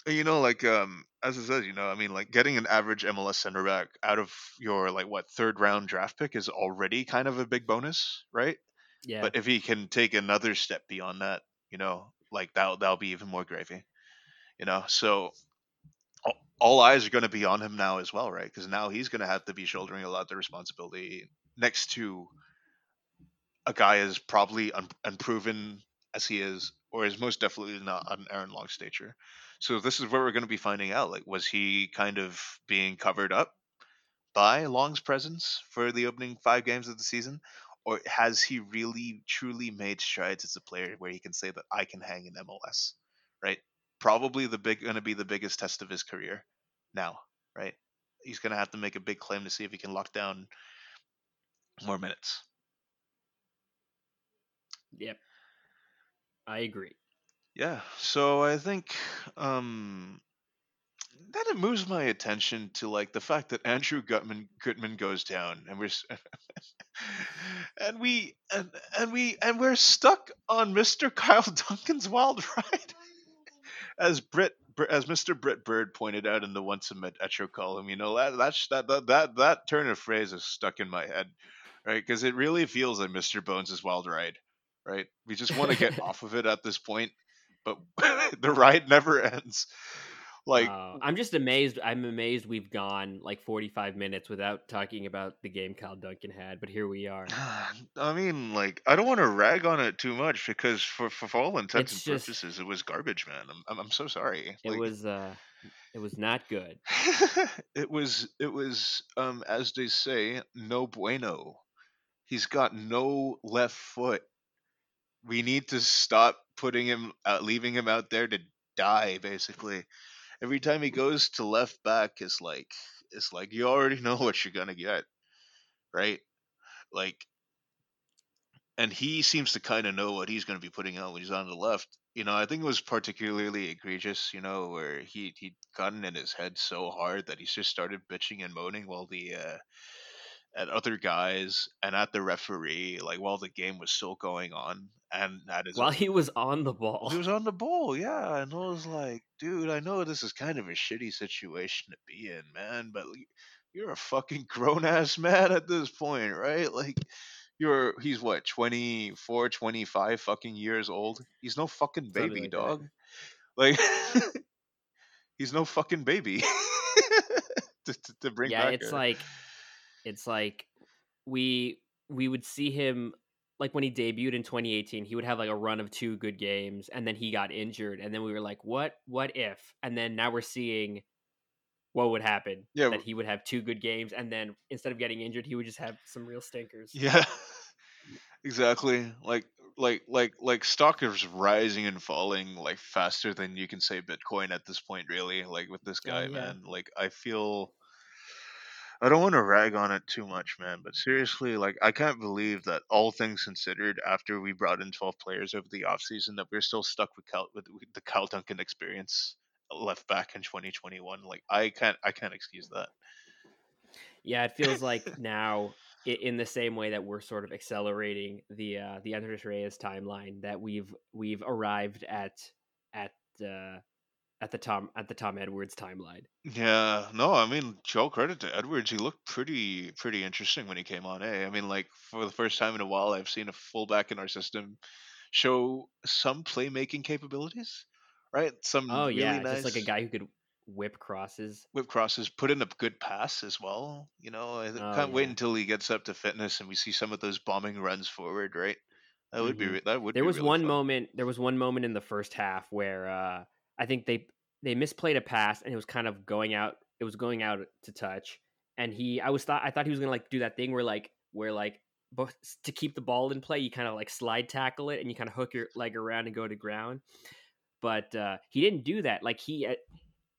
You know, like um, as I said, you know, I mean, like getting an average MLS center back out of your like what third round draft pick is already kind of a big bonus, right? Yeah. But if he can take another step beyond that, you know, like that that'll be even more gravy. You know, so all, eyes are going to be on him now as well, right? Because now he's going to have to be shouldering a lot of the responsibility next to a guy as probably un- unproven as he is, or is most definitely not an Aaron Long stature. So this is where we're going to be finding out. Like, was he kind of being covered up by Long's presence for the opening five games of the season, or has he really truly made strides as a player where he can say that I can hang in MLS, right? Probably the big going to be the biggest test of his career now, right? He's going to have to make a big claim to see if he can lock down more minutes. Yep. I agree. Yeah, so I think um then it moves my attention to like the fact that Andrew Gutman Gutman goes down and we're and we and, and we and we're stuck on Mr. Kyle Duncan's wild ride as Brit as Mr. Britt Bird pointed out in the once a Metro column, you know that that that that, that turn of phrase is stuck in my head, right? Because it really feels like Mr. Bones' wild ride, right? We just want to get off of it at this point, but the ride never ends. Like Uh, I'm just amazed. I'm amazed we've gone like 45 minutes without talking about the game Kyle Duncan had, but here we are. I mean, like, I don't want to rag on it too much because, for for, for all intents It's and just- purposes, it was garbage, man. I'm I'm, I'm so sorry. It Like, was uh it was not good. it was it was um as they say, no bueno. He's got no left foot. We need to stop putting him out, leaving him out there to die. Basically, every time he goes to left back, is like it's like you already know what you're gonna get, right? Like and he seems to kind of know what he's to be putting out when he's on the left. You know, I think it was particularly egregious. You know, where he he'd gotten in his head so hard that he just started bitching and moaning while the uh, at other guys and at the referee, like while the game was still going on, and at his While he was on the ball. he was on the ball, yeah, and I was like, dude, I know this is kind of a shitty situation to be in, man, but you're a fucking grown ass man at this point, right? Like, you're he's what 24, 25 fucking years old. He's no fucking baby, like that. dog. Like, he's no fucking baby. to, to, bring yeah, it's a- like it's like we we would see him like when he debuted in 2018 he would have like a run of two good games and then he got injured and then we were like what what if and then now we're seeing what would happen Yeah, that he would have two good games and then instead of getting injured he would just have some real stinkers Yeah, exactly. Like like like like stock is rising and falling like faster than you can say Bitcoin at this point. Really, like with this Oh, guy, yeah. man. Like I feel. I don't want to rag on it too much, man, but seriously, like I can't believe that all things considered, after we brought in twelve players over the offseason, that we're still stuck with Cal with, with the Cal Duncan experience left back in 2021. Like I can't I can't excuse that. yeah it feels like now in the same way that we're sort of accelerating the uh the Andres Reyes timeline that we've we've arrived at at uh at the Tom at the Tom Edwards timeline. Yeah, no, I mean, Joe credit to Edwards. He looked pretty pretty interesting when he came on. Eh? I mean, like for the first time in a while, I've seen a fullback in our system show some playmaking capabilities. Right, some Oh really yeah, nice just like a guy who could whip crosses. whip crosses, put in a good pass as well. You know, I Oh, can't wait until he gets up to fitness and we see some of those bombing runs forward. Right, that would be Mhm. re- that would. Be there be was really one fun. moment. There was one moment in the first half where uh, I think they they misplayed a pass and it was kind of going out. It was going out to touch, and he. I was thought I thought he was gonna like do that thing where like where like to keep the ball in play, you kind of like slide tackle it and you kind of hook your leg around and go to ground. But uh, he didn't do that. Like he, uh,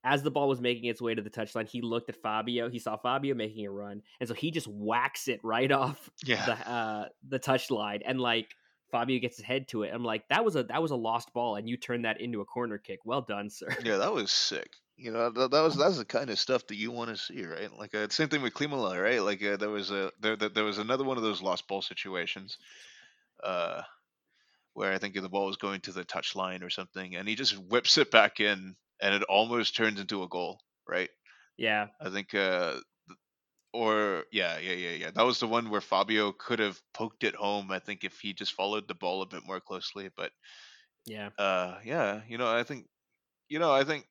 as the ball was making its way to the touchline, he looked at Fabio. He saw Fabio making a run, and so he just whacks it right off Yeah, the uh the touchline and like Fabio gets his head to it. I'm like, that was a that was a lost ball, and you turned that into a corner kick. Well done, sir. Yeah, that was sick. You know, that, that was that's the kind of stuff that you want to see, right? Like uh, same thing with Klimala, right? Like uh, there was a there, there there was another one of those lost ball situations, uh, where I think the ball was going to the touch line or something, and he just whips it back in, and it almost turns into a goal. right? Yeah. I think uh or yeah, yeah, yeah, yeah. That was the one where Fabio could have poked it home. I think if he just followed the ball a bit more closely, but Yeah. uh, yeah, you know, I think, you know, I think,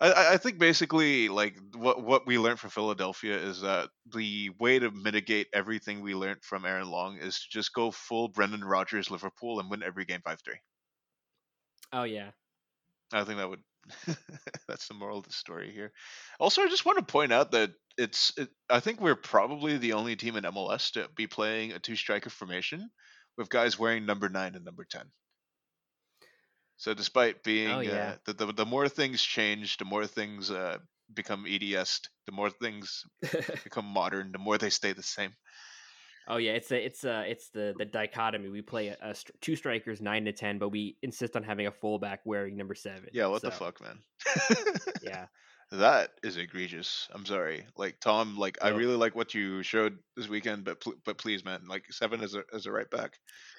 I, I think basically like what what we learned from Philadelphia is that the way to mitigate everything we learned from Aaron Long is to just go full Brendan Rodgers Liverpool and win every game five three. Oh yeah. I think that would that's the moral of the story here. Also, I just want to point out that it's it, I think we're probably the only team in MLS to be playing a two striker formation with guys wearing number nine and number ten. So despite being Oh yeah. uh, the, the the more things change, the more things uh, become EDS, the more things become modern, the more they stay the same. Oh yeah. It's a it's a it's the the dichotomy. We play a, a str- two strikers nine to ten, but we insist on having a fullback wearing number seven. Yeah, what the fuck, man? Yeah. that is egregious. I'm sorry. Like Tom, like I really like what you showed this weekend, but pl- but please, man, like seven as a as a right back,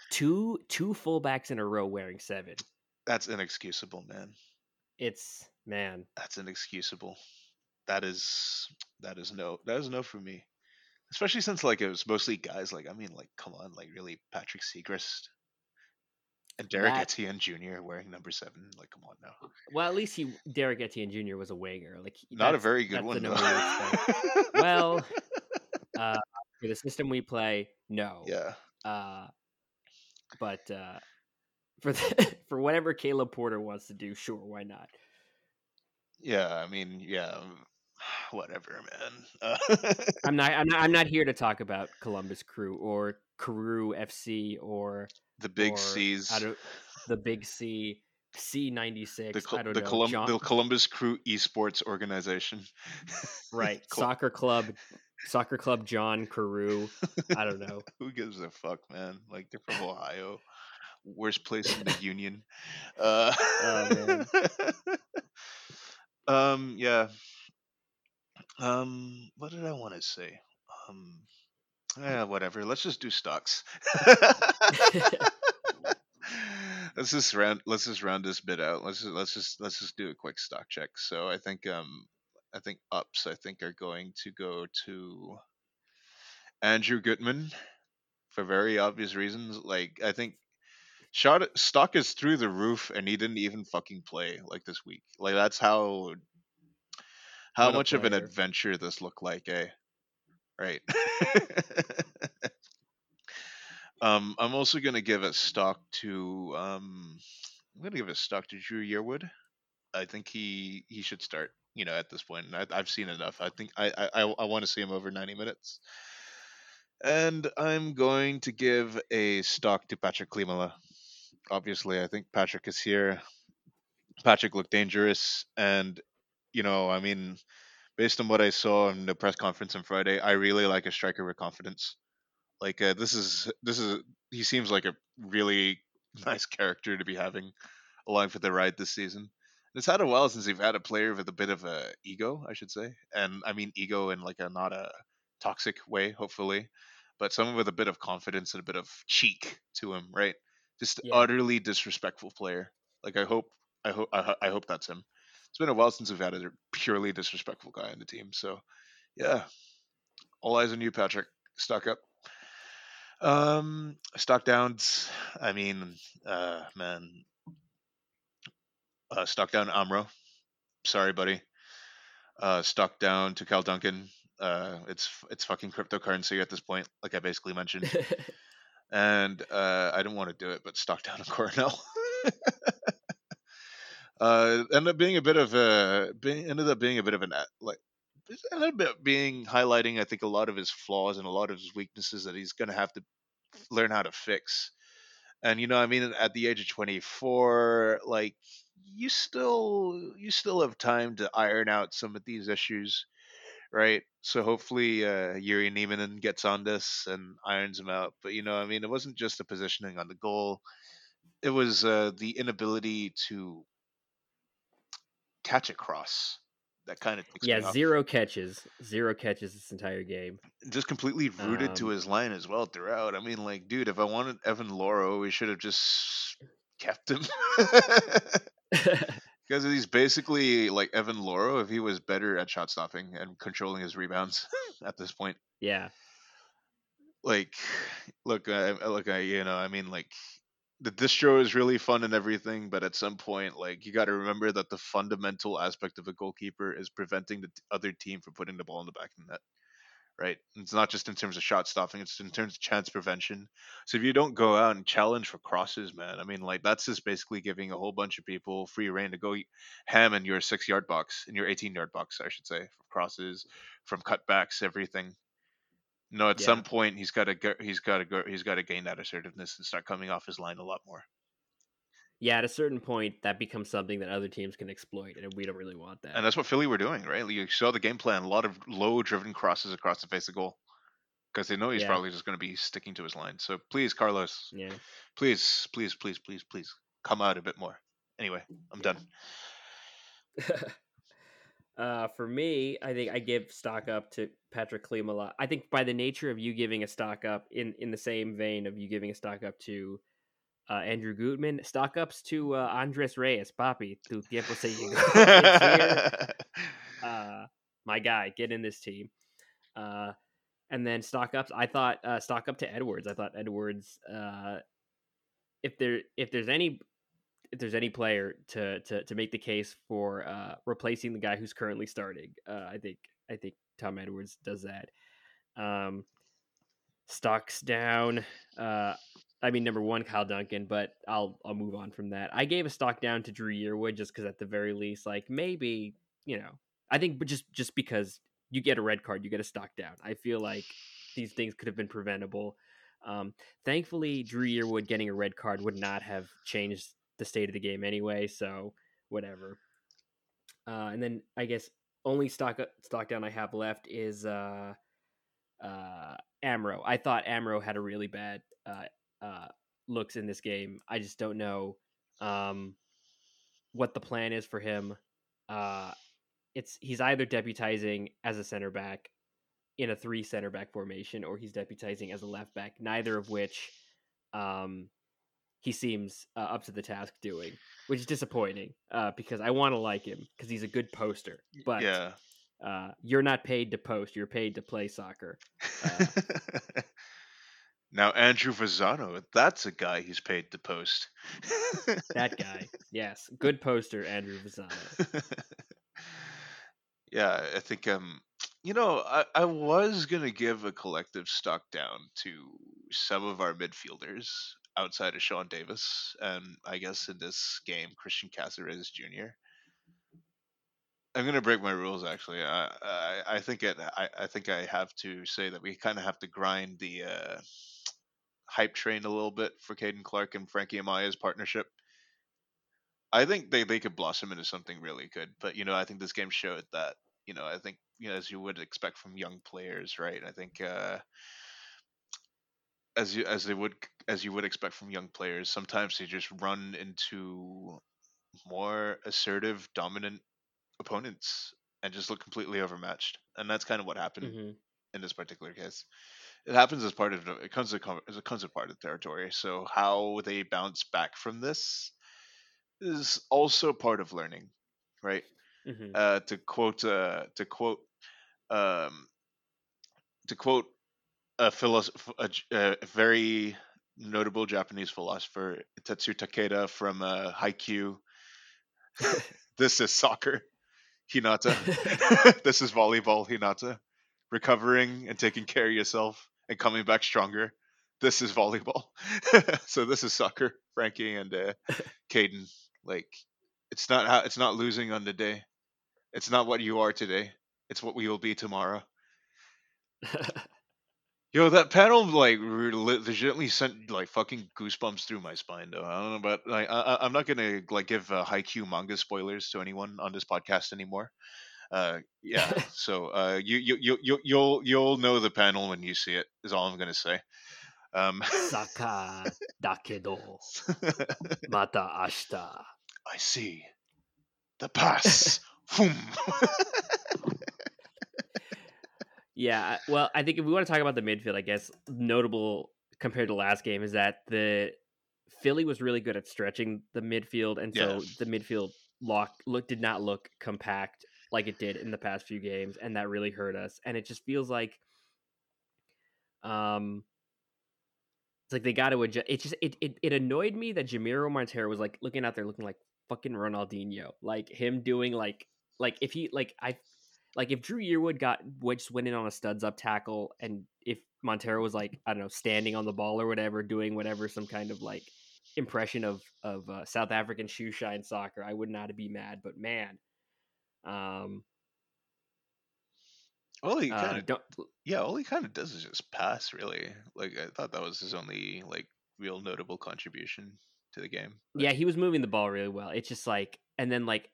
Two two fullbacks in a row wearing seven. that's inexcusable, man. It's man. That's inexcusable. That is that is no that is no for me. Especially since like it was mostly guys. Like I mean, like come on, like really Patrick Seagrist and Derek That- Etienne Jr. wearing number seven. Like come on now, Well, at least he Derek Etienne Jr. was a winger. Like not a very good one. the though. number you expect. Well, uh, for the system we play, no. yeah, Uh, but uh, for the, for whatever Caleb Porter wants to do, sure, why not? yeah. I mean, yeah. Whatever, man. Uh, I'm not. I'm not. I'm not here to talk about Columbus Crew or Crew FC or the big or, C's. I don't, the Big C C ninety six. the, Col- I don't the, know. Colum- John- the Columbus Crew Esports Organization. right. Col- Soccer club. Soccer club. John Carew. I don't know. Who gives a fuck, man? Like they're from Ohio, worst place in the union. Uh, Oh, um, yeah. Um, what did I want to say? Um, yeah, whatever. Let's just do stocks. let's just round. Let's just round this bit out. Let's just, let's just let's just do a quick stock check. So I think um I think ups I think are going to go to Andrew Gutman for very obvious reasons. Like I think shot stock is through the roof and he didn't even fucking play like this week. Like that's how how What much of an adventure this looked like, eh? Right. um I'm also gonna give a stock to um I'm gonna give a stock to Dru Yearwood. I think he he should start. You know, at this point, I, I've seen enough. I think I I, I, I want to see him over 90 minutes. And I'm going to give a stock to Patrick Klimala. Obviously, I think Patrick is here. Patrick looked dangerous, and you know, I mean, based on what I saw in the press conference on Friday, I really like a striker with confidence. Like uh, this is this is he seems like a really nice character to be having along for the ride this season. It's had a while since we've had a player with a bit of a ego, I should say, and I mean ego in like a not a toxic way, hopefully, but someone with a bit of confidence and a bit of cheek to him, right? Just Yeah. utterly disrespectful player. Like I hope, I hope, I, ho- I hope that's him. It's been a while since we've had a purely disrespectful guy on the team, so yeah, all eyes on you, Patrick. Stock up. Um, stock downs. I mean, uh, man, uh, stock down Amro. Sorry, buddy. Uh, stock down to Cal Duncan. Uh, it's it's fucking cryptocurrency at this point, like I basically mentioned. and uh, I didn't want to do it, but stock down on Coronel. uh, ended up being a bit of a being, ended up being a bit of an like ended up being highlighting I think a lot of his flaws and a lot of his weaknesses that he's gonna have to learn how to fix. And you know, I mean, at the age of 24, like you still you still have time to iron out some of these issues, right? So hopefully, uh, Yuri Neiman gets on this and irons them out. But you know, I mean, it wasn't just the positioning on the goal; it was uh, the inability to catch a cross. That kind of yeah, zero catches, zero catches this entire game. just completely rooted to Um, his line as well throughout. I mean, like, dude, if I wanted Evan Louro, we should have just kept him. Because he's basically like Evan Louro if he was better at shot stopping and controlling his rebounds at this point. Yeah. Like, look, I, look, I, you know, I mean, like, the distro is really fun and everything, but at some point, like, you got to remember that the fundamental aspect of a goalkeeper is preventing the other team from putting the ball in the back of the net right? It's not just in terms of shot stopping; it's in terms of chance prevention. So if you don't go out and challenge for crosses, man, I mean, like that's just basically giving a whole bunch of people free reign to go ham in your six yard box, in your eighteen yard box, I should say, from crosses, from cutbacks, everything. No, at Yeah. some point he's got to go. He's got to go. He's got to gain that assertiveness and start coming off his line a lot more. Yeah, at a certain point, that becomes something that other teams can exploit, and we don't really want that. And that's what Philly were doing, right? You saw the game plan: a lot of low-driven crosses across the face of goal, because they know he's Yeah. probably just going to be sticking to his line. So please, Carlos, yeah. please, please, please, please, please, come out a bit more. Anyway, I'm Yeah. done. uh, for me, I think I give stock up to Patrick Klimala. I think by the nature of you giving a stock up in in the same vein of you giving a stock up to uh, Andrew Gutman, stock ups to uh, Andres Reyes, Papi, tu tiempo se llegó. Uh, my guy, get in this team. Uh, and then stock ups. I thought uh, stock up to Edwards. I thought Edwards. Uh, if there if there's any if there's any player to to to make the case for uh, replacing the guy who's currently starting, uh, I think I think Tom Edwards does that. Um, stocks down. Uh, I mean, number one, Kyle Duncan, but I'll I'll move on from that. I gave a stock down to Dru Yearwood just because at the very least, like maybe you know, I think, but just just because you get a red card, you get a stock down. I feel like these things could have been preventable. Um, thankfully, Dru Yearwood getting a red card would not have changed the state of the game anyway. So whatever. Uh, and then I guess only stock stock down I have left is uh, uh, Amro. I thought Amro had a really bad uh, uh, looks in this game. I just don't know um, what the plan is for him. Uh, it's he's either deputizing as a center back in a three center back formation, or he's deputizing as a left back. Neither of which um, he seems uh, up to the task doing, which is disappointing uh, because I want to like him because he's a good poster. But yeah. uh, you're not paid to post; you're paid to play soccer. Uh, now Andrew Vazano, that's a guy he's paid to post. that guy, yes, good poster, Andrew Vazano. yeah, I think um you know, I, I was gonna give a collective stock down to some of our midfielders outside of Sean Davis, and I guess in this game, Cristian Cásseres Jr. I'm gonna break my rules. Actually, I I, I think it. I, I think I have to say that we kind of have to grind the uh, hype train a little bit for Caden Clark and Frankie Amaya's partnership. I think they, they could blossom into something really good, but you know, I think this game showed that you know, I think you know, as you would expect from young players, right? I think uh, as you as they would as you would expect from young players, sometimes they just run into more assertive, dominant opponents and just look completely overmatched, and that's kind of what happened hmm in this particular case. It happens as part of it comes as it comes as part of the territory. So how they bounce back from this is also part of learning, right? hmm uh, to quote uh, to quote um, to quote a, philosoph- a, a very notable Japanese philosopher Tetsu Takeda from uh, Haikyuu. this is soccer, Hinata. this is volleyball, Hinata. Recovering and taking care of yourself and coming back stronger. This is volleyball. so this is soccer, Frankie and uh, Caden. Like it's not how it's not losing on the day. It's not what you are today. It's what we will be tomorrow. Yo, that panel like legitimately sent like fucking goosebumps through my spine. Though I don't know, but like I, I- I'm not gonna like give uh, Haikyuu manga spoilers to anyone on this podcast anymore. Uh, yeah, so uh, you you you you you'll you'll know the panel when you see it. Is all I'm gonna say. Um, Saka dakedo mata ashita. I see the pass. Yeah, well, I think if we want to talk about the midfield, I guess notable compared to last game is that the Philly was really good at stretching the midfield, and so Yeah. the midfield lock look did not look compact like it did in the past few games, and that really hurt us. And it just feels like, um, it's like they got to adjust. It just it, it it annoyed me that Jamiro Monteiro was like looking out there looking like fucking Ronaldinho, like him doing like like if he like I like if Dru Yearwood got just went in on a studs up tackle, and if Monteiro was like I don't know standing on the ball or whatever, doing whatever some kind of like impression of of uh, South African shoe shine soccer, I would not be mad. But man, um, all he kind uh, of yeah, all he kind of does is just pass. Really, like I thought that was his only like real notable contribution to the game. But... Yeah, he was moving the ball really well. It's just like, and then like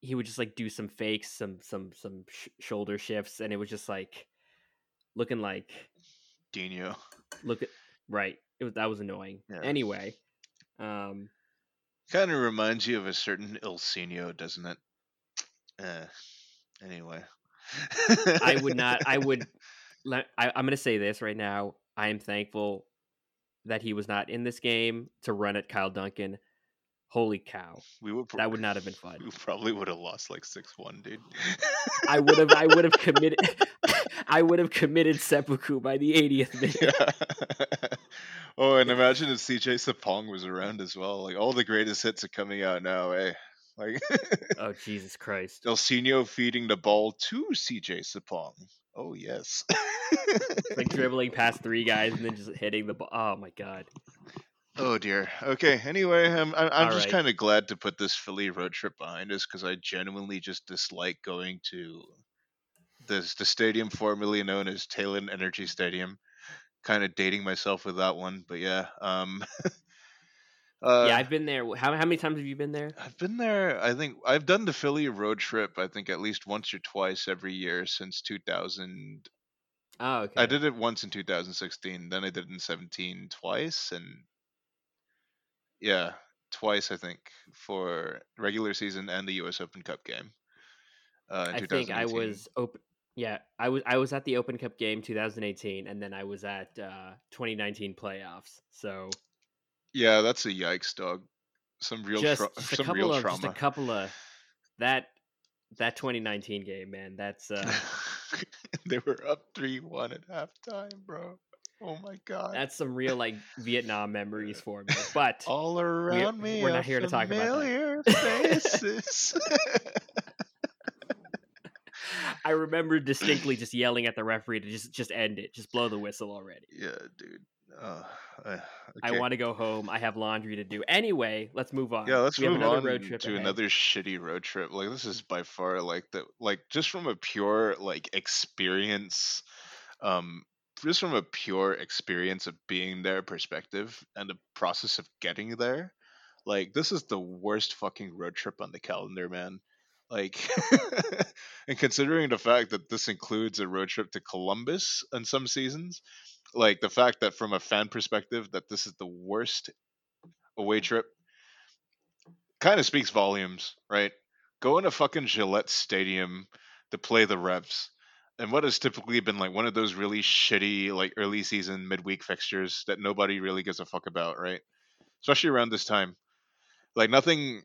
he would just like do some fakes, some some some sh- shoulder shifts, and it was just like looking like Dino. Look at right. It was that was annoying. Yeah. Anyway, um, kind of reminds you of a certain Ilsinho, doesn't it? Uh, anyway, I would not. I would. I, I'm going to say this right now. I am thankful that he was not in this game to run at Kyle Duncan. Holy cow! We would that would not have been fun. We probably would have lost like six one, dude. I would have. I would have committed. I would have committed seppuku by the 80th minute. Yeah. oh, and imagine if CJ Sapong was around as well. Like all the greatest hits are coming out now, eh? Like, oh Jesus Christ! Ilsinho feeding the ball to CJ Sapong. Oh yes. like dribbling past three guys and then just hitting the ball. Oh my god. Oh dear. Okay. Anyway, I'm I'm, I'm just right. kind of glad to put this Philly road trip behind us because I genuinely just dislike going to the the stadium formerly known as Talen Energy Stadium. Kind of dating myself with that one, but yeah. Um, uh, yeah, I've been there. How how many times have you been there? I've been there. I think I've done the Philly road trip. I think at least once or twice every year since 2000. Oh, okay. I did it once in 2016. Then I did it in 17 twice, and yeah, twice I think for regular season and the U.S. Open Cup game. Uh, I think I was open. Yeah, I was I was at the Open Cup game 2018, and then I was at uh, 2019 playoffs. So yeah, that's a yikes, dog. Some real, just, tra- just some real of, trauma. Just a couple of that that 2019 game, man. That's uh they were up three one at halftime, bro. Oh my god, that's some real like Vietnam memories for me. But all around we, me, we're not here to talk about that. faces. I remember distinctly just yelling at the referee to just just end it, just blow the whistle already. Yeah, dude. Uh, okay. I want to go home. I have laundry to do. Anyway, let's move on. Yeah, let's we move on road trip to ahead. another shitty road trip. Like this is by far like the like just from a pure like experience, um, just from a pure experience of being there perspective and the process of getting there. Like this is the worst fucking road trip on the calendar, man. Like, and considering the fact that this includes a road trip to Columbus in some seasons, like the fact that from a fan perspective that this is the worst away mm. trip kind of speaks volumes, right? Go into fucking Gillette Stadium to play the Revs. And what has typically been like one of those really shitty like early season midweek fixtures that nobody really gives a fuck about, right? Especially around this time. Like nothing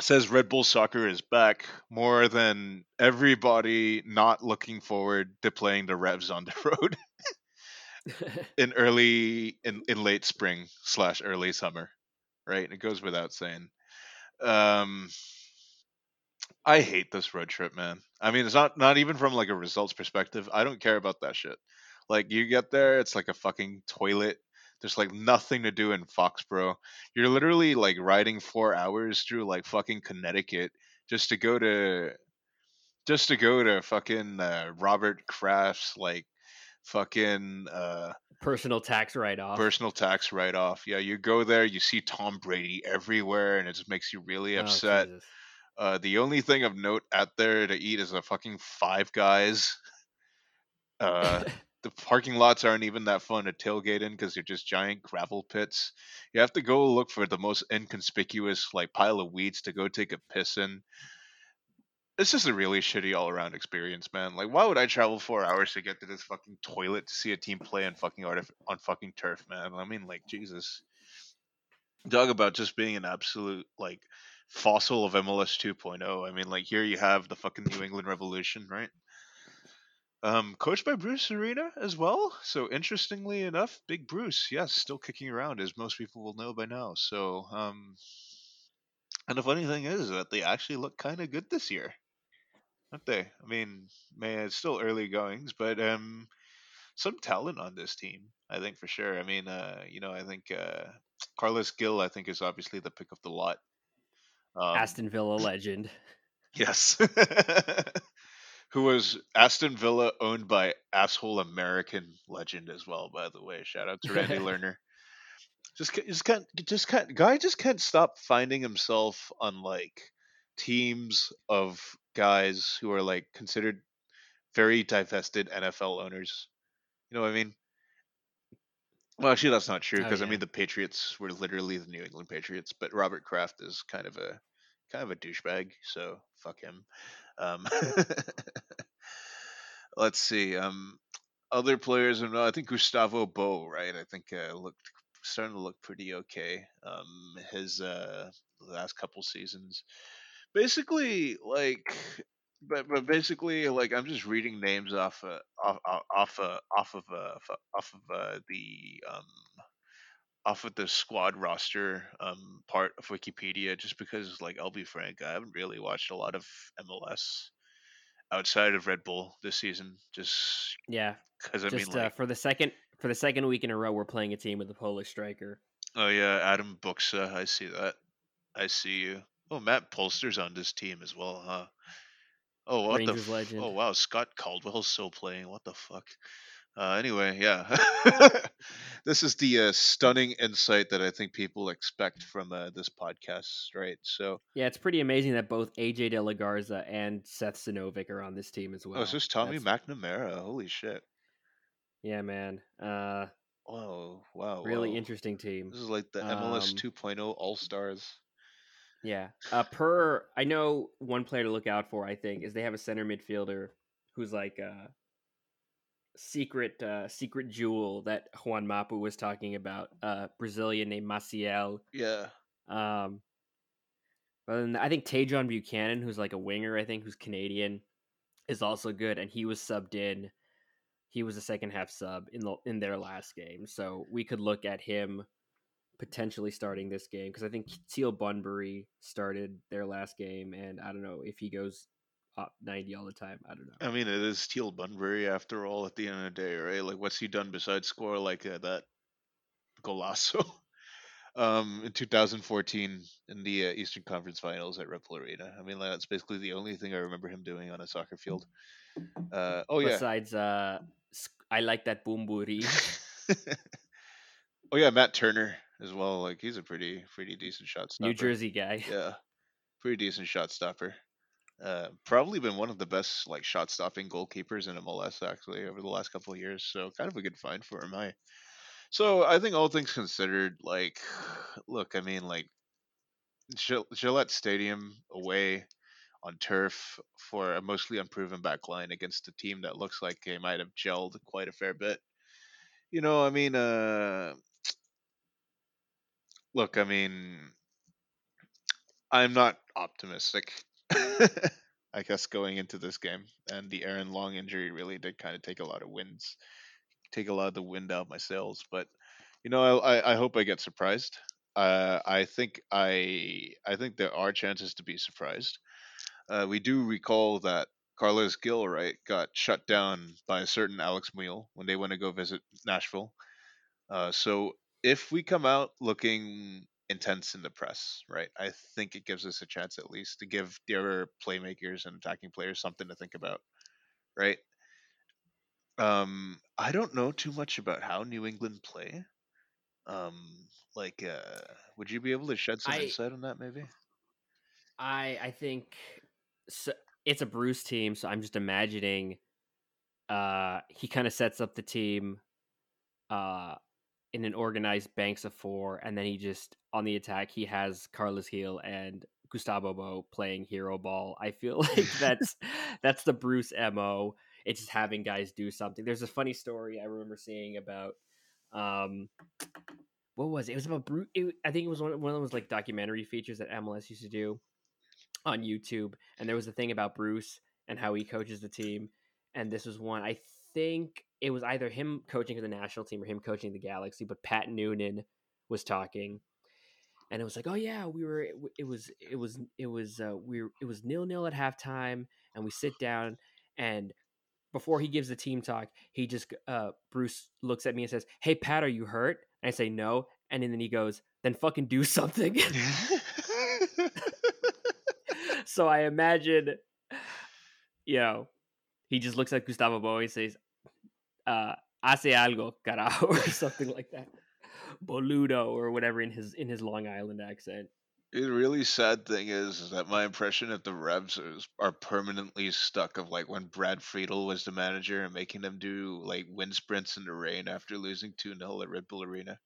says Red Bull soccer is back more than everybody not looking forward to playing the Revs on the road. in early in, in late spring slash early summer right it goes without saying um i hate this road trip man i mean it's not not even from like a results perspective i don't care about that shit like you get there it's like a fucking toilet there's like nothing to do in foxborough you're literally like riding four hours through like fucking connecticut just to go to just to go to fucking uh, robert kraft's like fucking uh, personal tax write off. Personal tax write off. Yeah, you go there, you see Tom Brady everywhere, and it just makes you really oh, upset. Oh, uh, the only thing of note out there to eat is a fucking Five Guys. Uh, the parking lots aren't even that fun to tailgate in because they're just giant gravel pits. You have to go look for the most inconspicuous like pile of weeds to go take a piss in it's just a really shitty all around experience, man. Like, why would I travel four hours to get to this fucking toilet to see a team play on fucking artif- on fucking turf, man? I mean, like, Jesus. Talk about just being an absolute like fossil of MLS 2.0. I mean, like here you have the fucking New England Revolution, right? Um, coached by Bruce Arena as well. So interestingly enough, Big Bruce, yes, still kicking around as most people will know by now. So, um, and the funny thing is that they actually look kind of good this year, aren't they? I mean, man, it's still early goings, but um, some talent on this team, I think for sure. I mean, uh, you know, I think uh, Carlos Gil, I think, is obviously the pick of the lot. Um, Aston Villa legend. Yes. who was Aston Villa owned by asshole American legend as well. By the way, shout out to Randy Lerner. Just just can't just can't guy just can't stop finding himself on like teams of guys who are like considered very divested NFL owners. You know what I mean? Well, actually, that's not true because oh, yeah. I mean the Patriots were literally the New England Patriots, but Robert Kraft is kind of a kind of a douchebag, so fuck him. Um, let's see. Um, other players, I think Gustavo Bou, right? I think uh, looked starting to look pretty okay. Um, his uh, last couple seasons, basically like, but but basically like I'm just reading names off uh, off off uh, off of uh, off of uh, the um off of the squad roster um, part of Wikipedia, just because, like, I'll be frank, I haven't really watched a lot of MLS outside of Red Bull this season. Just yeah, because I just, mean, uh, like, for the second for the second week in a row, we're playing a team with a Polish striker. Oh yeah, Adam Buksa, I see that. I see you. Oh, Matt Polster's on this team as well, huh? Oh, what Rangers the? F- legend. Oh wow, Scott Caldwell's still playing. What the fuck? Uh, anyway, yeah, this is the uh, stunning insight that I think people expect from uh, this podcast, right? So yeah, it's pretty amazing that both AJ De La Garza and Seth Sinovic are on this team as well. Oh, is this Tommy That's... McNamara? Holy shit! Yeah, man. Uh, whoa, wow, really interesting team. This is like the MLS um, 2.0 All Stars. Yeah. Uh, per, I know one player to look out for. I think is they have a center midfielder who's like uh, secret uh, secret jewel that Juan Mapu was talking about, uh, Brazilian named Maciel. Yeah. Um, but then I think Tajon Buchanan, who's like a winger, I think, who's Canadian, is also good, and he was subbed in. He was a second half sub in the in their last game, so we could look at him potentially starting this game because I think Teal Bunbury started their last game, and I don't know if he goes 90 all the time. I don't know. I mean, it is Teal Bunbury after all. At the end of the day, right? Like, what's he done besides score like uh, that golazo? um, in 2014 in the uh, Eastern Conference Finals at Red Bull Arena. I mean, that's basically the only thing I remember him doing on a soccer field. Uh, oh yeah. Besides, uh, I like that Bunbury. oh yeah, Matt Turner as well. Like he's a pretty pretty decent shot stopper. New Jersey guy. Yeah, pretty decent shot stopper. Uh, probably been one of the best like shot stopping goalkeepers in MLS actually over the last couple of years. So kind of a good find for him. I so I think all things considered, like, look, I mean, like Gillette Stadium away on turf for a mostly unproven back line against a team that looks like they might have gelled quite a fair bit. You know, I mean, uh, look, I mean, I'm not optimistic I guess going into this game, and the Aaron Long injury really did kind of take a lot of wins, take a lot of the wind out of my sails. But you know, I, I hope I get surprised. Uh, I think I I think there are chances to be surprised. Uh, we do recall that Carlos Gil right got shut down by a certain Alex Muyl when they went to go visit Nashville. Uh, so if we come out looking intense in the press, right? I think it gives us a chance at least to give the other playmakers and attacking players something to think about, right? Um, I don't know too much about how New England play. Um, like, uh, would you be able to shed some I, insight on that, maybe? I I think so, it's a Bruce team, so I'm just imagining. Uh, he kind of sets up the team. Uh, in an organized banks of four, and then he just on the attack he has Carlos Gil and Gustavo Bou playing hero ball. I feel like that's that's the Bruce mo. It's just having guys do something. There's a funny story I remember seeing about um, what was it? It was about Bruce. It, I think it was one, one of those like documentary features that MLS used to do on YouTube, and there was a thing about Bruce and how he coaches the team, and this was one. I think it was either him coaching for the national team or him coaching the Galaxy, but Pat Noonan was talking, and it was like, oh yeah, we were. It was. It was. It was. Uh, we. Were, it was nil nil at halftime, and we sit down, and before he gives the team talk, he just uh, Bruce looks at me and says, "Hey Pat, are you hurt?" And I say no, and then he goes, "Then fucking do something." so I imagine, you know, he just looks at Gustavo Bou and says, uh, "Hace algo, carajo," or something like that, boludo or whatever in his in his Long Island accent. The really sad thing is, is that my impression of the Revs is, are permanently stuck of like when Brad Friedel was the manager and making them do like wind sprints in the rain after losing 2 0 at Red Bull Arena.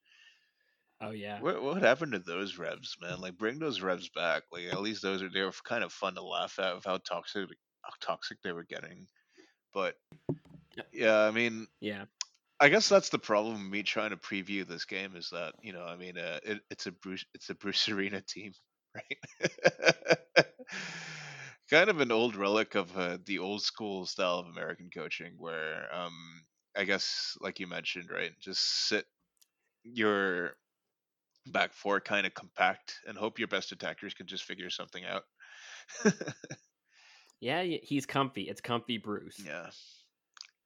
Oh yeah. What, what happened to those Revs, man? Like bring those Revs back. Like at least those are they were kind of fun to laugh at of how toxic how toxic they were getting. But yeah, I mean, Yeah. I guess that's the problem. with Me trying to preview this game is that you know, I mean, uh, it, it's a Bruce, it's a Bruce Arena team, right? kind of an old relic of uh, the old school style of American coaching, where um, I guess, like you mentioned, right, just sit your back four kind of compact and hope your best attackers can just figure something out. Yeah, he's comfy. It's comfy Bruce. yeah,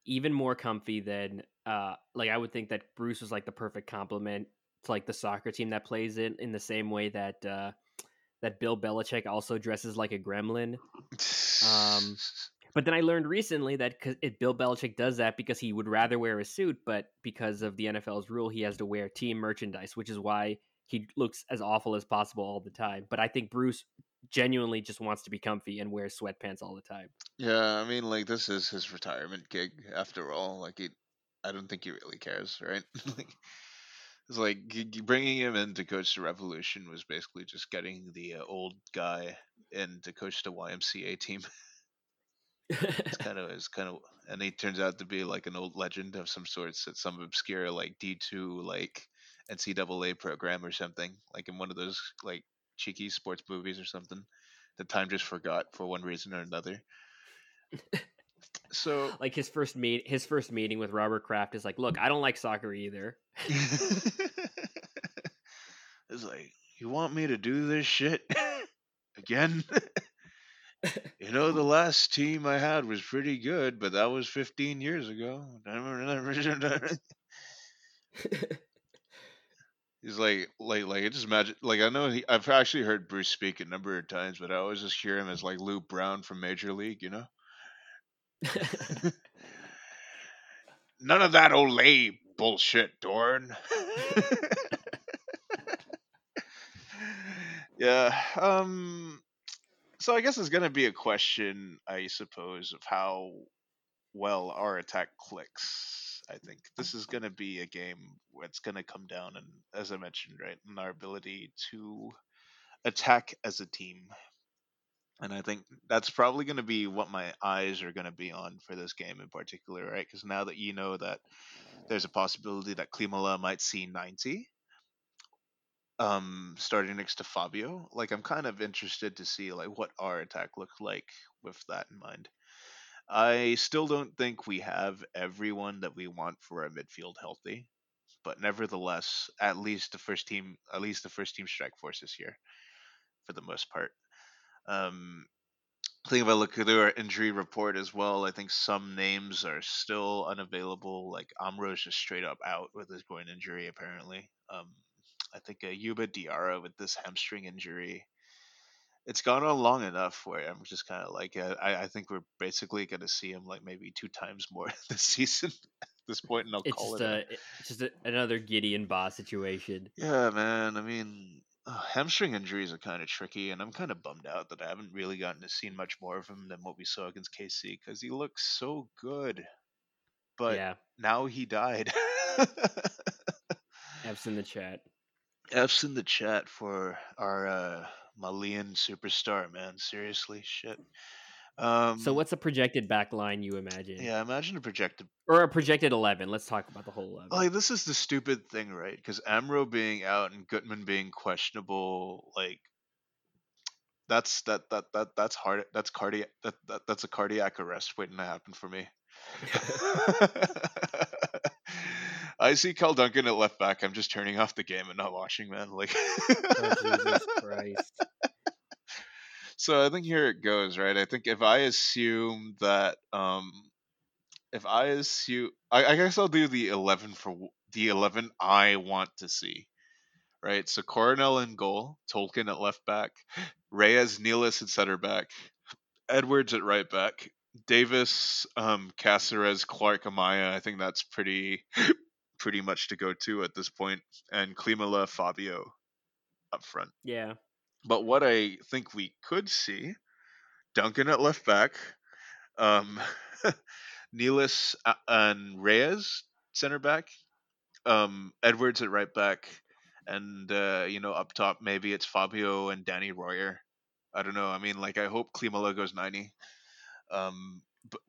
Even more comfy than uh like I would think that Bruce was like the perfect complement to like the soccer team that plays it in the same way that uh that Bill Belichick also dresses like a gremlin. Um, But then I learned recently that it, Bill Belichick does that because he would rather wear a suit, but because of the NFL's rule, he has to wear team merchandise, which is why he looks as awful as possible all the time. But I think Bruce genuinely just wants to be comfy and wears sweatpants all the time. Yeah, I mean, like this is his retirement gig after all. Like he, I don't think he really cares, right? like, it's like bringing him in to coach the Revolution was basically just getting the uh, old guy in to coach the YMCA team. It's kind of, it's kind of, and he turns out to be like an old legend of some sorts at some obscure like D two like NCAA program or something, like in one of those like cheeky sports movies or something. that time just forgot for one reason or another. So like his first meet his first meeting with Robert Kraft is like, look, I don't like soccer either. it's like, you want me to do this shit again? you know, the last team I had was pretty good, but that was 15 years ago. He's like, like, like, it just imagine, like, I know he, I've actually heard Bruce speak a number of times, but I always just hear him as like Lou Brown from Major League, you know? None of that Olay bullshit, Dorn. yeah. Um. So I guess it's gonna be a question, I suppose, of how well our attack clicks. I think this is gonna be a game where it's gonna come down, and as I mentioned, right, in our ability to attack as a team. And I think that's probably going to be what my eyes are going to be on for this game in particular, right? Because now that you know that there's a possibility that Klimala might see 90 um starting next to Fabio, like I'm kind of interested to see like what our attack looks like with that in mind. I still don't think we have everyone that we want for our midfield healthy, but nevertheless, at least the first team, at least the first team strike force is here for the most part. Um, I think if I look through our injury report as well, I think some names are still unavailable. Like Amro's just straight up out with his groin injury, apparently. Um, I think uh, Youba Diarra with this hamstring injury. It's gone on long enough where I'm just kind of like, uh, I, I think we're basically going to see him like maybe two times more this season at this point, and I'll It's call just it. a- it's just a, another Gideon Baah situation. Yeah, man. I mean, uh, hamstring injuries are kind of tricky, and I'm kind of bummed out that I haven't really gotten to see much more of him than what we saw against KC because he looks so good. But yeah, now he died. F's in the chat. F's in the chat for our uh, Malian superstar, man. Seriously, shit. Um, So what's a projected back line you imagine? yeah, imagine a projected. Or a projected eleven. Let's talk about the whole eleven. Like this is the stupid thing, right? Because Amro being out and Gutman being questionable, like that's that that that that's hard. That's cardiac. That, that that's a cardiac arrest waiting to happen for me. I see Kyle Duncan at left back. I'm just turning off the game and not watching, man. Like, oh, Jesus Christ. so I think here it goes, right? I think if I assume that, um, if I assume, I, I guess I'll do the eleven for the eleven I want to see, right? So Coronel in goal, Tolkin at left back, Reyes, Nealis at center back, Edwards at right back, Davis, um, Cásseres, Clark, Amaya. I think that's pretty, pretty much to go to at this point, and Klimala, Fabio up front. Yeah. But what I think we could see, Duncan at left back, um, Nealis and Reyes center back, um, Edwards at right back, and uh, you know up top maybe it's Fabio and Danny Royer. I don't know. I mean, like I hope Klimala goes ninety. Um, but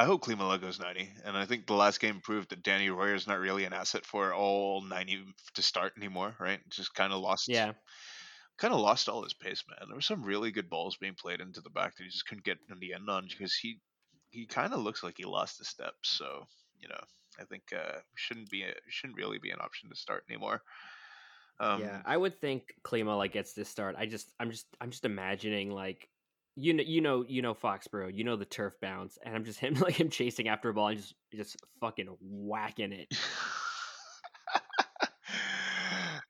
I hope Klima goes ninety, and I think the last game proved that Danny Royer is not really an asset for all ninety to start anymore. Right? Just kind of lost Yeah. kind of lost all his pace, man. There were some really good balls being played into the back that he just couldn't get in the end on because he he kind of looks like he lost a step. So you know, I think uh, shouldn't be a, shouldn't really be an option to start anymore. Um, yeah. I would think Klima like gets this start. I just I'm just I'm just imagining like you know you know you know Foxborough, you know the turf bounce, and I'm just him like him chasing after a ball and just just fucking whacking it.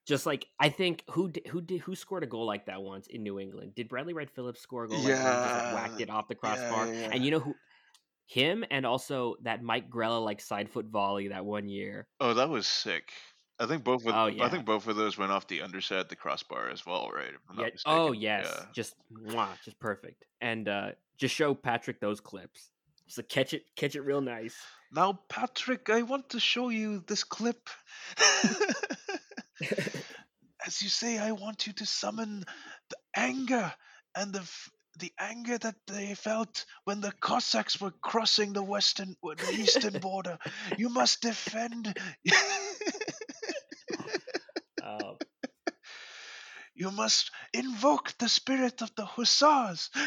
Just like I think who di- who did who scored a goal like that once in New England? Did Bradley Wright Phillips score a goal like that? Just like, whacked it off the yeah, crossbar. yeah, yeah. And you know who? Him and also that Mike Grella like side foot volley that one year. oh, that was sick. I think both of Oh, I think both of those went off the underside the crossbar as well, right? If I'm not Yeah. Oh yes, Yeah. just mwah, just perfect. And uh just show Patrick those clips. Just like, catch it, catch it real nice. Now, Patrick, I want to show you this clip. As you say, I want you to summon the anger and the f- the anger that they felt when the Cossacks were crossing the western the eastern border. You must defend. Um, you must invoke the spirit of the hussars.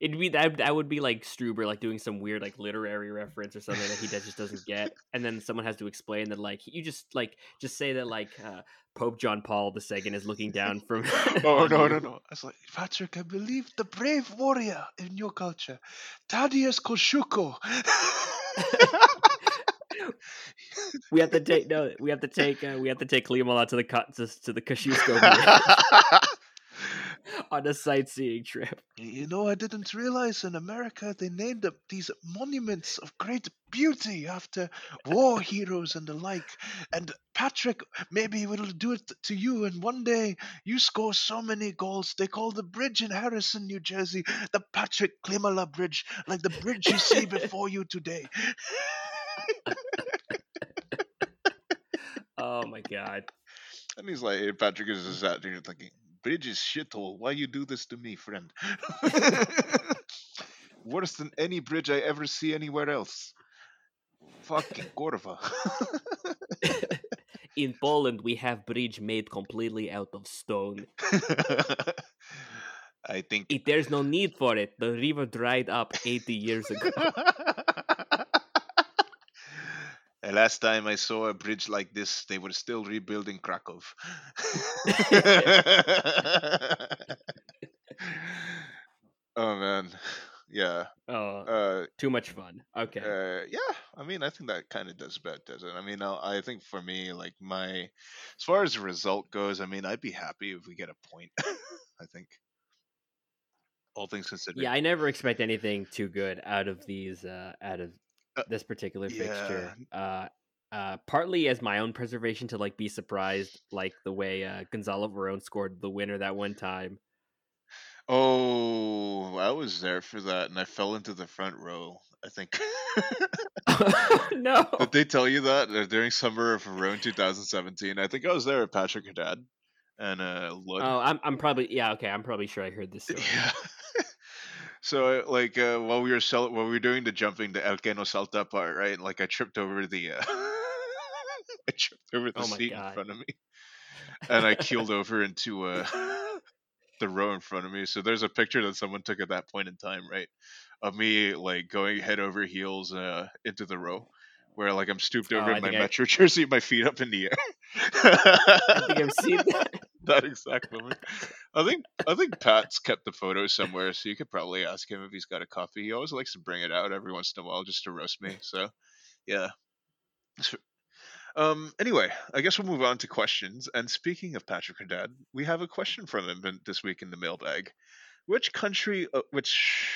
it'd be that that would be like Struber like doing some weird like literary reference or something that he just doesn't get, and then someone has to explain that like you just like just say that like uh, Pope John Paul II is looking down from. oh no no no! I was like Patrick. I believe the brave warrior in your culture, Thaddeus Kosciuszko. We have to take no. We have to take. Uh, we have to take out to the co- to, to the Kosciuszko on a sightseeing trip. You know, I didn't realize in America they named up these monuments of great beauty after war heroes and the like. And Patrick, maybe we'll do it to you, and one day you score so many goals. They call the bridge in Harrison, New Jersey, the Patrick Klimala Bridge, like the bridge you see before you today. Oh my god. And he's like, hey, Patrick is just out there thinking, Bridge is shithole. Why you do this to me, friend? Worse than any bridge I ever see anywhere else. Fucking Gorva. In Poland, we have bridge made completely out of stone. I think. If there's no need for it, the river dried up 80 years ago. The last time I saw a bridge like this, they were still rebuilding Krakow. oh man, yeah. Oh, Uh, too much fun. Okay. uh, yeah. I mean, I think that kind of does about does it. I mean, I, I think for me, like my, as far as the result goes, I mean, I'd be happy if we get a point. I think, all things considered. yeah, I never expect anything too good out of these, uh, out of this particular fixture. Uh, uh, partly as my own preservation to like be surprised, like the way uh, Gonzalo Verón scored the winner that one time. Oh, I was there for that, and I fell into the front row. I think. no. Did they tell you that uh, during summer of around 2017? I think I was there at Patrick Haddad, and uh, Lud. Oh, I'm I'm probably yeah okay. I'm probably sure I heard this story. Yeah. So like uh, while we were sell- while we were doing the jumping, the El que no salta part, right? Like I tripped over the uh, I tripped over the Oh seat in front of me, and I keeled over into uh, the row in front of me. So there's a picture that someone took at that point in time, right, of me like going head over heels uh, into the row. Where like I'm stooped Oh, over I in my I- metro jersey, my feet up in the air. I think I've seen that. that exact moment. I think I think Pat's kept the photo somewhere, so you could probably ask him if he's got a copy. He always likes to bring it out every once in a while just to roast me. So, yeah. Um. Anyway, I guess we'll move on to questions. And speaking of Patrick Haddad, we have a question from him this week in the mailbag. Which country? Uh, which?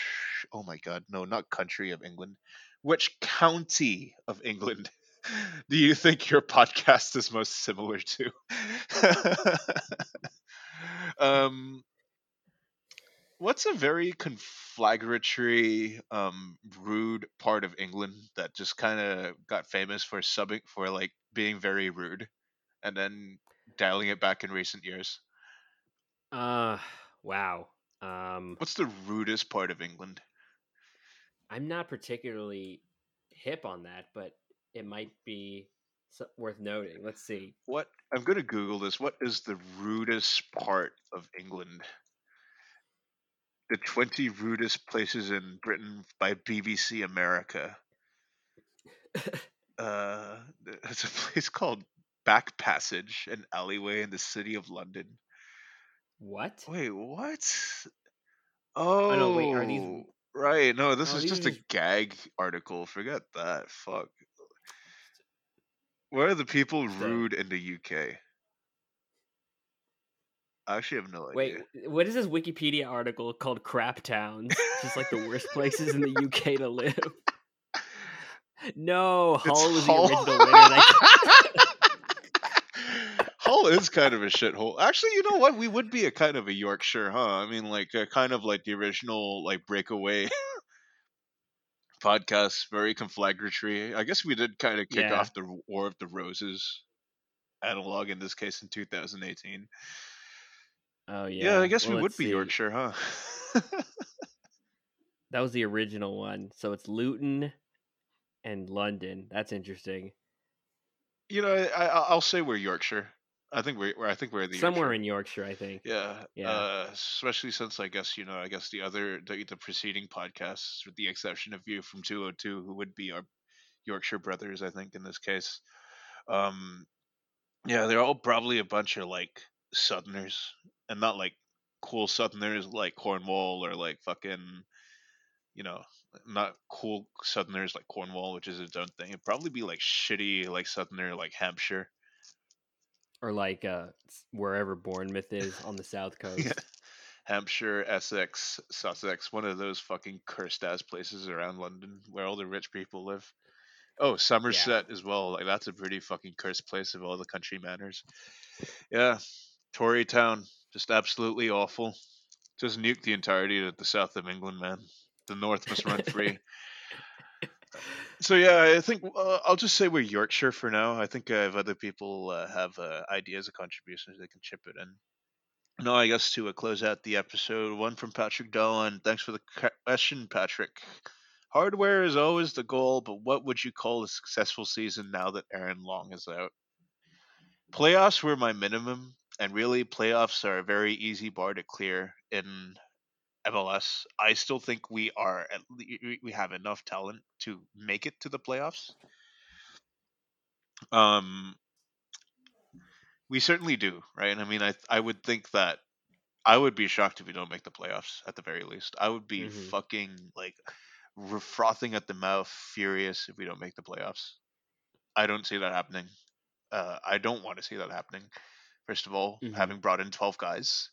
Oh my God! No, not country of England. Which county of England do you think your podcast is most similar to? um, what's a very conflagratory, um, rude part of England that just kind of got famous for subbing for like being very rude, and then dialing it back in recent years? Uh, wow. Um, What's the rudest part of England? I'm not particularly hip on that, but it might be worth noting. Let's see. What I'm gonna Google this. What is the rudest part of England? The 20 rudest places in Britain by BBC America. Uh, it's a place called Back Passage, an alleyway in the city of London. What? Wait, what? Oh, no, wait, are these- right? No, this Oh, is just a just- gag article. Forget that. Fuck. Where are the people rude in the UK? I actually have no Wait, idea. Wait, what is this Wikipedia article called "Crap Towns"? Just like the worst places in the UK to live. No, It's Hull was Hull. the original winner. Hull is kind of a shithole. Actually, you know what? We would be a kind of a Yorkshire, huh? I mean, like a kind of like the original like breakaway podcast, very conflagratory. I guess we did kind of kick Yeah. off the War of the Roses analog in this case in 2018. Oh yeah. Yeah, I guess Well, we would be see. Yorkshire, huh? That was the original one. So it's Luton and London. That's interesting. you know, I, I, I'll say we're Yorkshire. I think we're, I think we're the Somewhere Yorkshire. in Yorkshire, I think. Yeah, Yeah. Uh, especially since I guess you know, I guess the other the, the preceding podcasts, with the exception of you from 202, who would be our Yorkshire brothers, I think in this case. Um, yeah, they're all probably a bunch of like Southerners, and not like cool Southerners like Cornwall or like fucking, you know, not cool Southerners like Cornwall, which is its own thing. It'd probably be like shitty like Southerner like Hampshire. Or like uh wherever Bournemouth is on the south coast. Yeah. Hampshire, Essex, Sussex, one of those fucking cursed ass places around London where all the rich people live. Oh, Somerset as well. Like that's a pretty fucking cursed place of all the country manners. Yeah, Tory town, just absolutely awful. Just nuke the entirety of the south of England, man. The north must run free. So yeah, I think uh, I'll just say we're Yorkshire for now. I think uh, if other people uh, have uh, ideas or contributions, they can chip it in. No, I guess to uh, close out the episode, one from Patrick Dolan. Thanks for the question, Patrick. Hardware is always the goal, but what would you call a successful season now that Aaron Long is out? Playoffs were my minimum, and really, playoffs are a very easy bar to clear in MLS. I still think we are at le- we- have enough talent to make it to the playoffs. Um, we certainly do, right? I mean, I I would think that I would be shocked if we don't make the playoffs at the very least. I would be Mhm. fucking like frothing at the mouth, furious if we don't make the playoffs. I don't see that happening. Uh, I don't want to see that happening. First of all, Mhm. having brought in twelve guys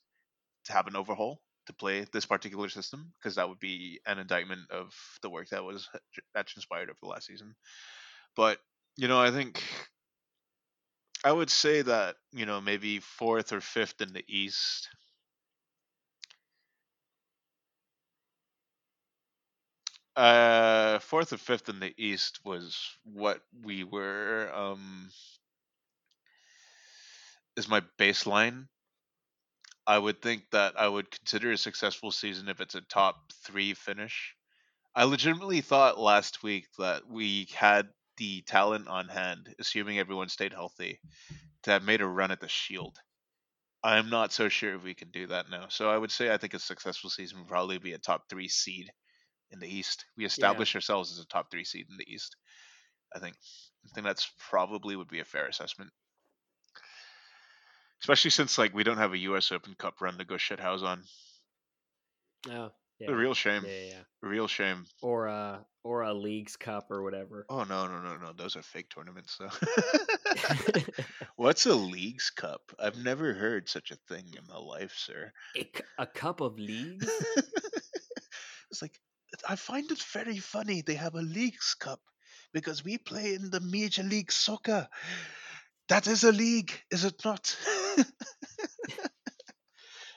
to have an overhaul to play this particular system, because that would be an indictment of the work that was that transpired over the last season. But you know, I think I would say that you know maybe fourth or fifth in the East. Uh, fourth or fifth in the East was what we were. Um, is my baseline. I would think that I would consider a successful season if it's a top three finish. I legitimately thought last week that we had the talent on hand, assuming everyone stayed healthy, to have made a run at the Shield. I'm not so sure if we can do that now. So I would say I think a successful season would probably be a top three seed in the East. We establish yeah. ourselves as a top three seed in the East. I think I think that's probably would be a fair assessment. Especially since like we don't have a US Open Cup run to go shithouse on. Oh. Yeah. A real shame. Yeah, yeah. A real shame. Or a or a leagues cup or whatever. Oh no no no no! Those are fake tournaments. though. what's a leagues cup? I've never heard such a thing in my life, sir. A, a cup of leagues. it's like I find it very funny they have a leagues cup because we play in the Major League Soccer. That is a league, is it not?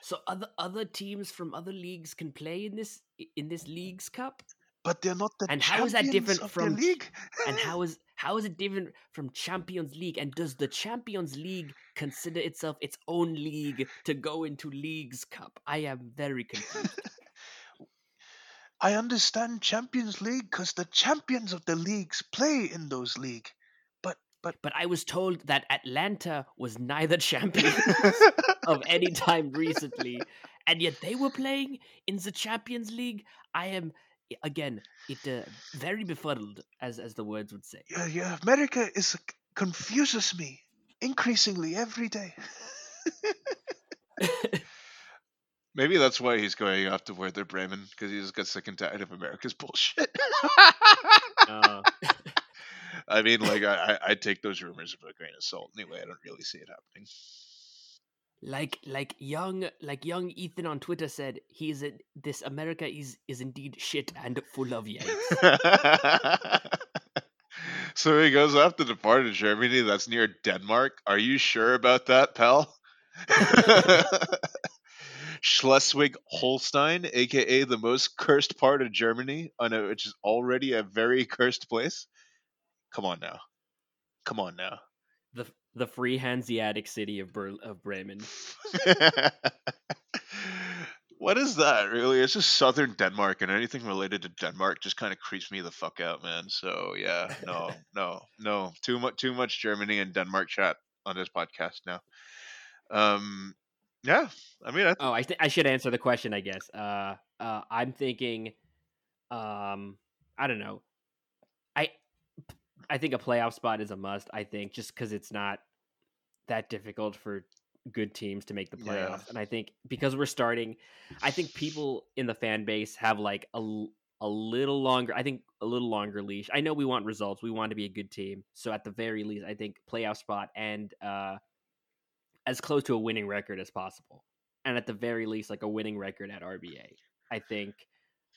So other other teams from other leagues can play in this in this leagues cup. But they're not the and how is that different from league? and how is how is it different from Champions League? And does the Champions League consider itself its own league to go into Leagues Cup? I am very confused. I understand Champions League because the champions of the leagues play in those league. But but but I was told that Atlanta was neither champions of any time recently, and yet they were playing in the Champions League. I am again it uh, very befuddled, as as the words would say. Yeah, yeah. America is confuses me increasingly every day. Maybe that's why he's going off to Werder Bremen because he just got sick and tired of America's bullshit. uh. I mean, like I, I take those rumors with a grain of salt. Anyway, I don't really see it happening like like young like young Ethan on Twitter said, he is a, this America is is indeed shit and full of yanks. so he goes off to depart to Germany. That's near Denmark. Are you sure about that, pal? Schleswig Holstein, aka the most cursed part of Germany, which is already a very cursed place. Come on now. Come on now the the free Hanseatic city of Ber- of Bremen. what is that really? It's just southern Denmark, and anything related to Denmark just kind of creeps me the fuck out, man. So yeah, no, no, no, too much, too much Germany and Denmark chat on this podcast now. Um, yeah, I mean, I th- oh, I th- I should answer the question, I guess. Uh, uh, I'm thinking, um, I don't know. I think a playoff spot is a must. I think just because it's not that difficult for good teams to make the playoffs, yeah. and I think because we're starting, I think people in the fan base have like a a little longer. I think a little longer leash. I know we want results. We want to be a good team. So at the very least, I think playoff spot and uh, as close to a winning record as possible. And at the very least, like a winning record at RBA. I think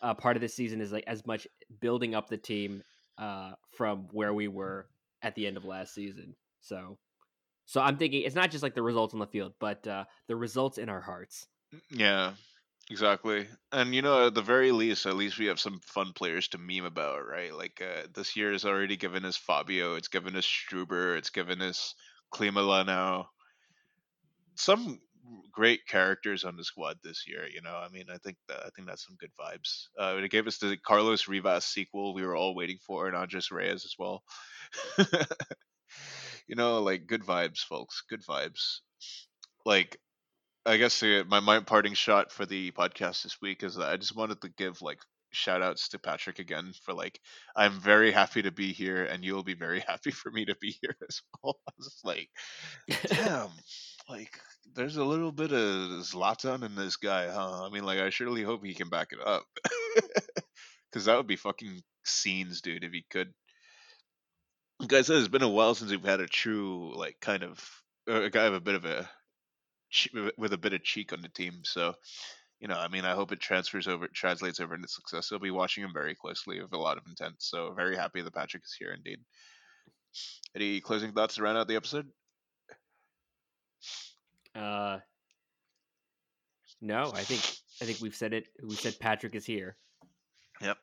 uh, part of the season is like as much building up the team uh, from where we were at the end of last season. So, so I'm thinking it's not just like the results on the field, but uh, the results in our hearts. Mm, yeah, exactly. And you know, at the very least, at least we have some fun players to meme about, right? Like uh, this year has already given us Fabio, it's given us Struber, it's given us Klimala now. Some great characters on the squad this year. You know, I mean, I think that I think that's some good vibes. Uh, it gave us the Carlos Rivas sequel we were all waiting for, and Andres Reyes as well. you know, like good vibes, folks. Good vibes. Like, I guess the, my my parting shot for the podcast this week is that I just wanted to give like shout outs to Patrick again for like I'm very happy to be here and you'll be very happy for me to be here as well. I was like, damn, like there's a little bit of Zlatan in this guy, huh? I mean, like, I surely hope he can back it up. Because that would be fucking scenes, dude, if he could. Like I said, it's been a while since we've had a true, like, kind of, uh, a guy with a bit of a, with a bit of cheek on the team. So, you know, I mean, I hope it transfers over, translates over into success. I'll be watching him very closely with a lot of intent. So, very happy that Patrick is here indeed. Any closing thoughts to round out the episode? Uh, no, I think I think we've said it. We said Patrick is here. Yep.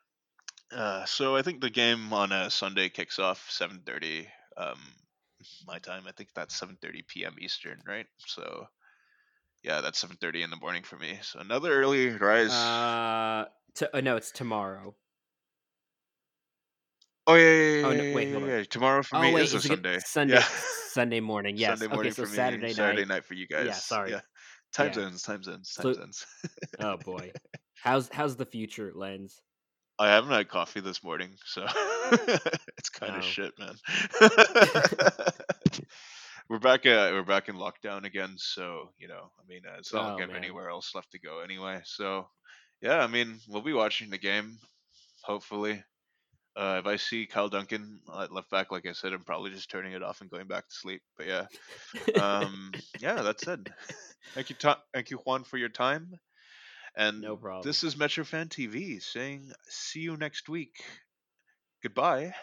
Uh, so I think the game on a Sunday kicks off seven thirty. Um, my time. I think that's seven thirty p.m. Eastern, right? So, yeah, that's seven thirty in the morning for me. So another early rise. Uh, to, uh, no, it's tomorrow. Oh yeah, yeah, yeah, oh, no, yeah, wait, yeah, on. yeah. Tomorrow for Oh me wait, is a Sunday. Sunday? Yeah, Sunday morning. Yes. Sunday morning okay, so for me. Saturday Saturday night. night for you guys. Yeah, sorry. Yeah, time Yeah. zones, time zones, time So- zones. Oh boy, how's how's the future lens? I haven't had coffee this morning, so it's kind Oh. of shit, man. we're back. Uh, we're back in lockdown again, so you know, I mean, uh, it's not Oh, like I have man. anywhere else left to go anyway. So, yeah, I mean, we'll be watching the game, hopefully. Uh, if I see Kyle Duncan at left back, like I said, I'm probably just turning it off and going back to sleep. But yeah, um, yeah, that's it. Thank you, Ta- thank you, Juan, for your time. And no problem. this is Metro Fan TV saying, see you next week. Goodbye.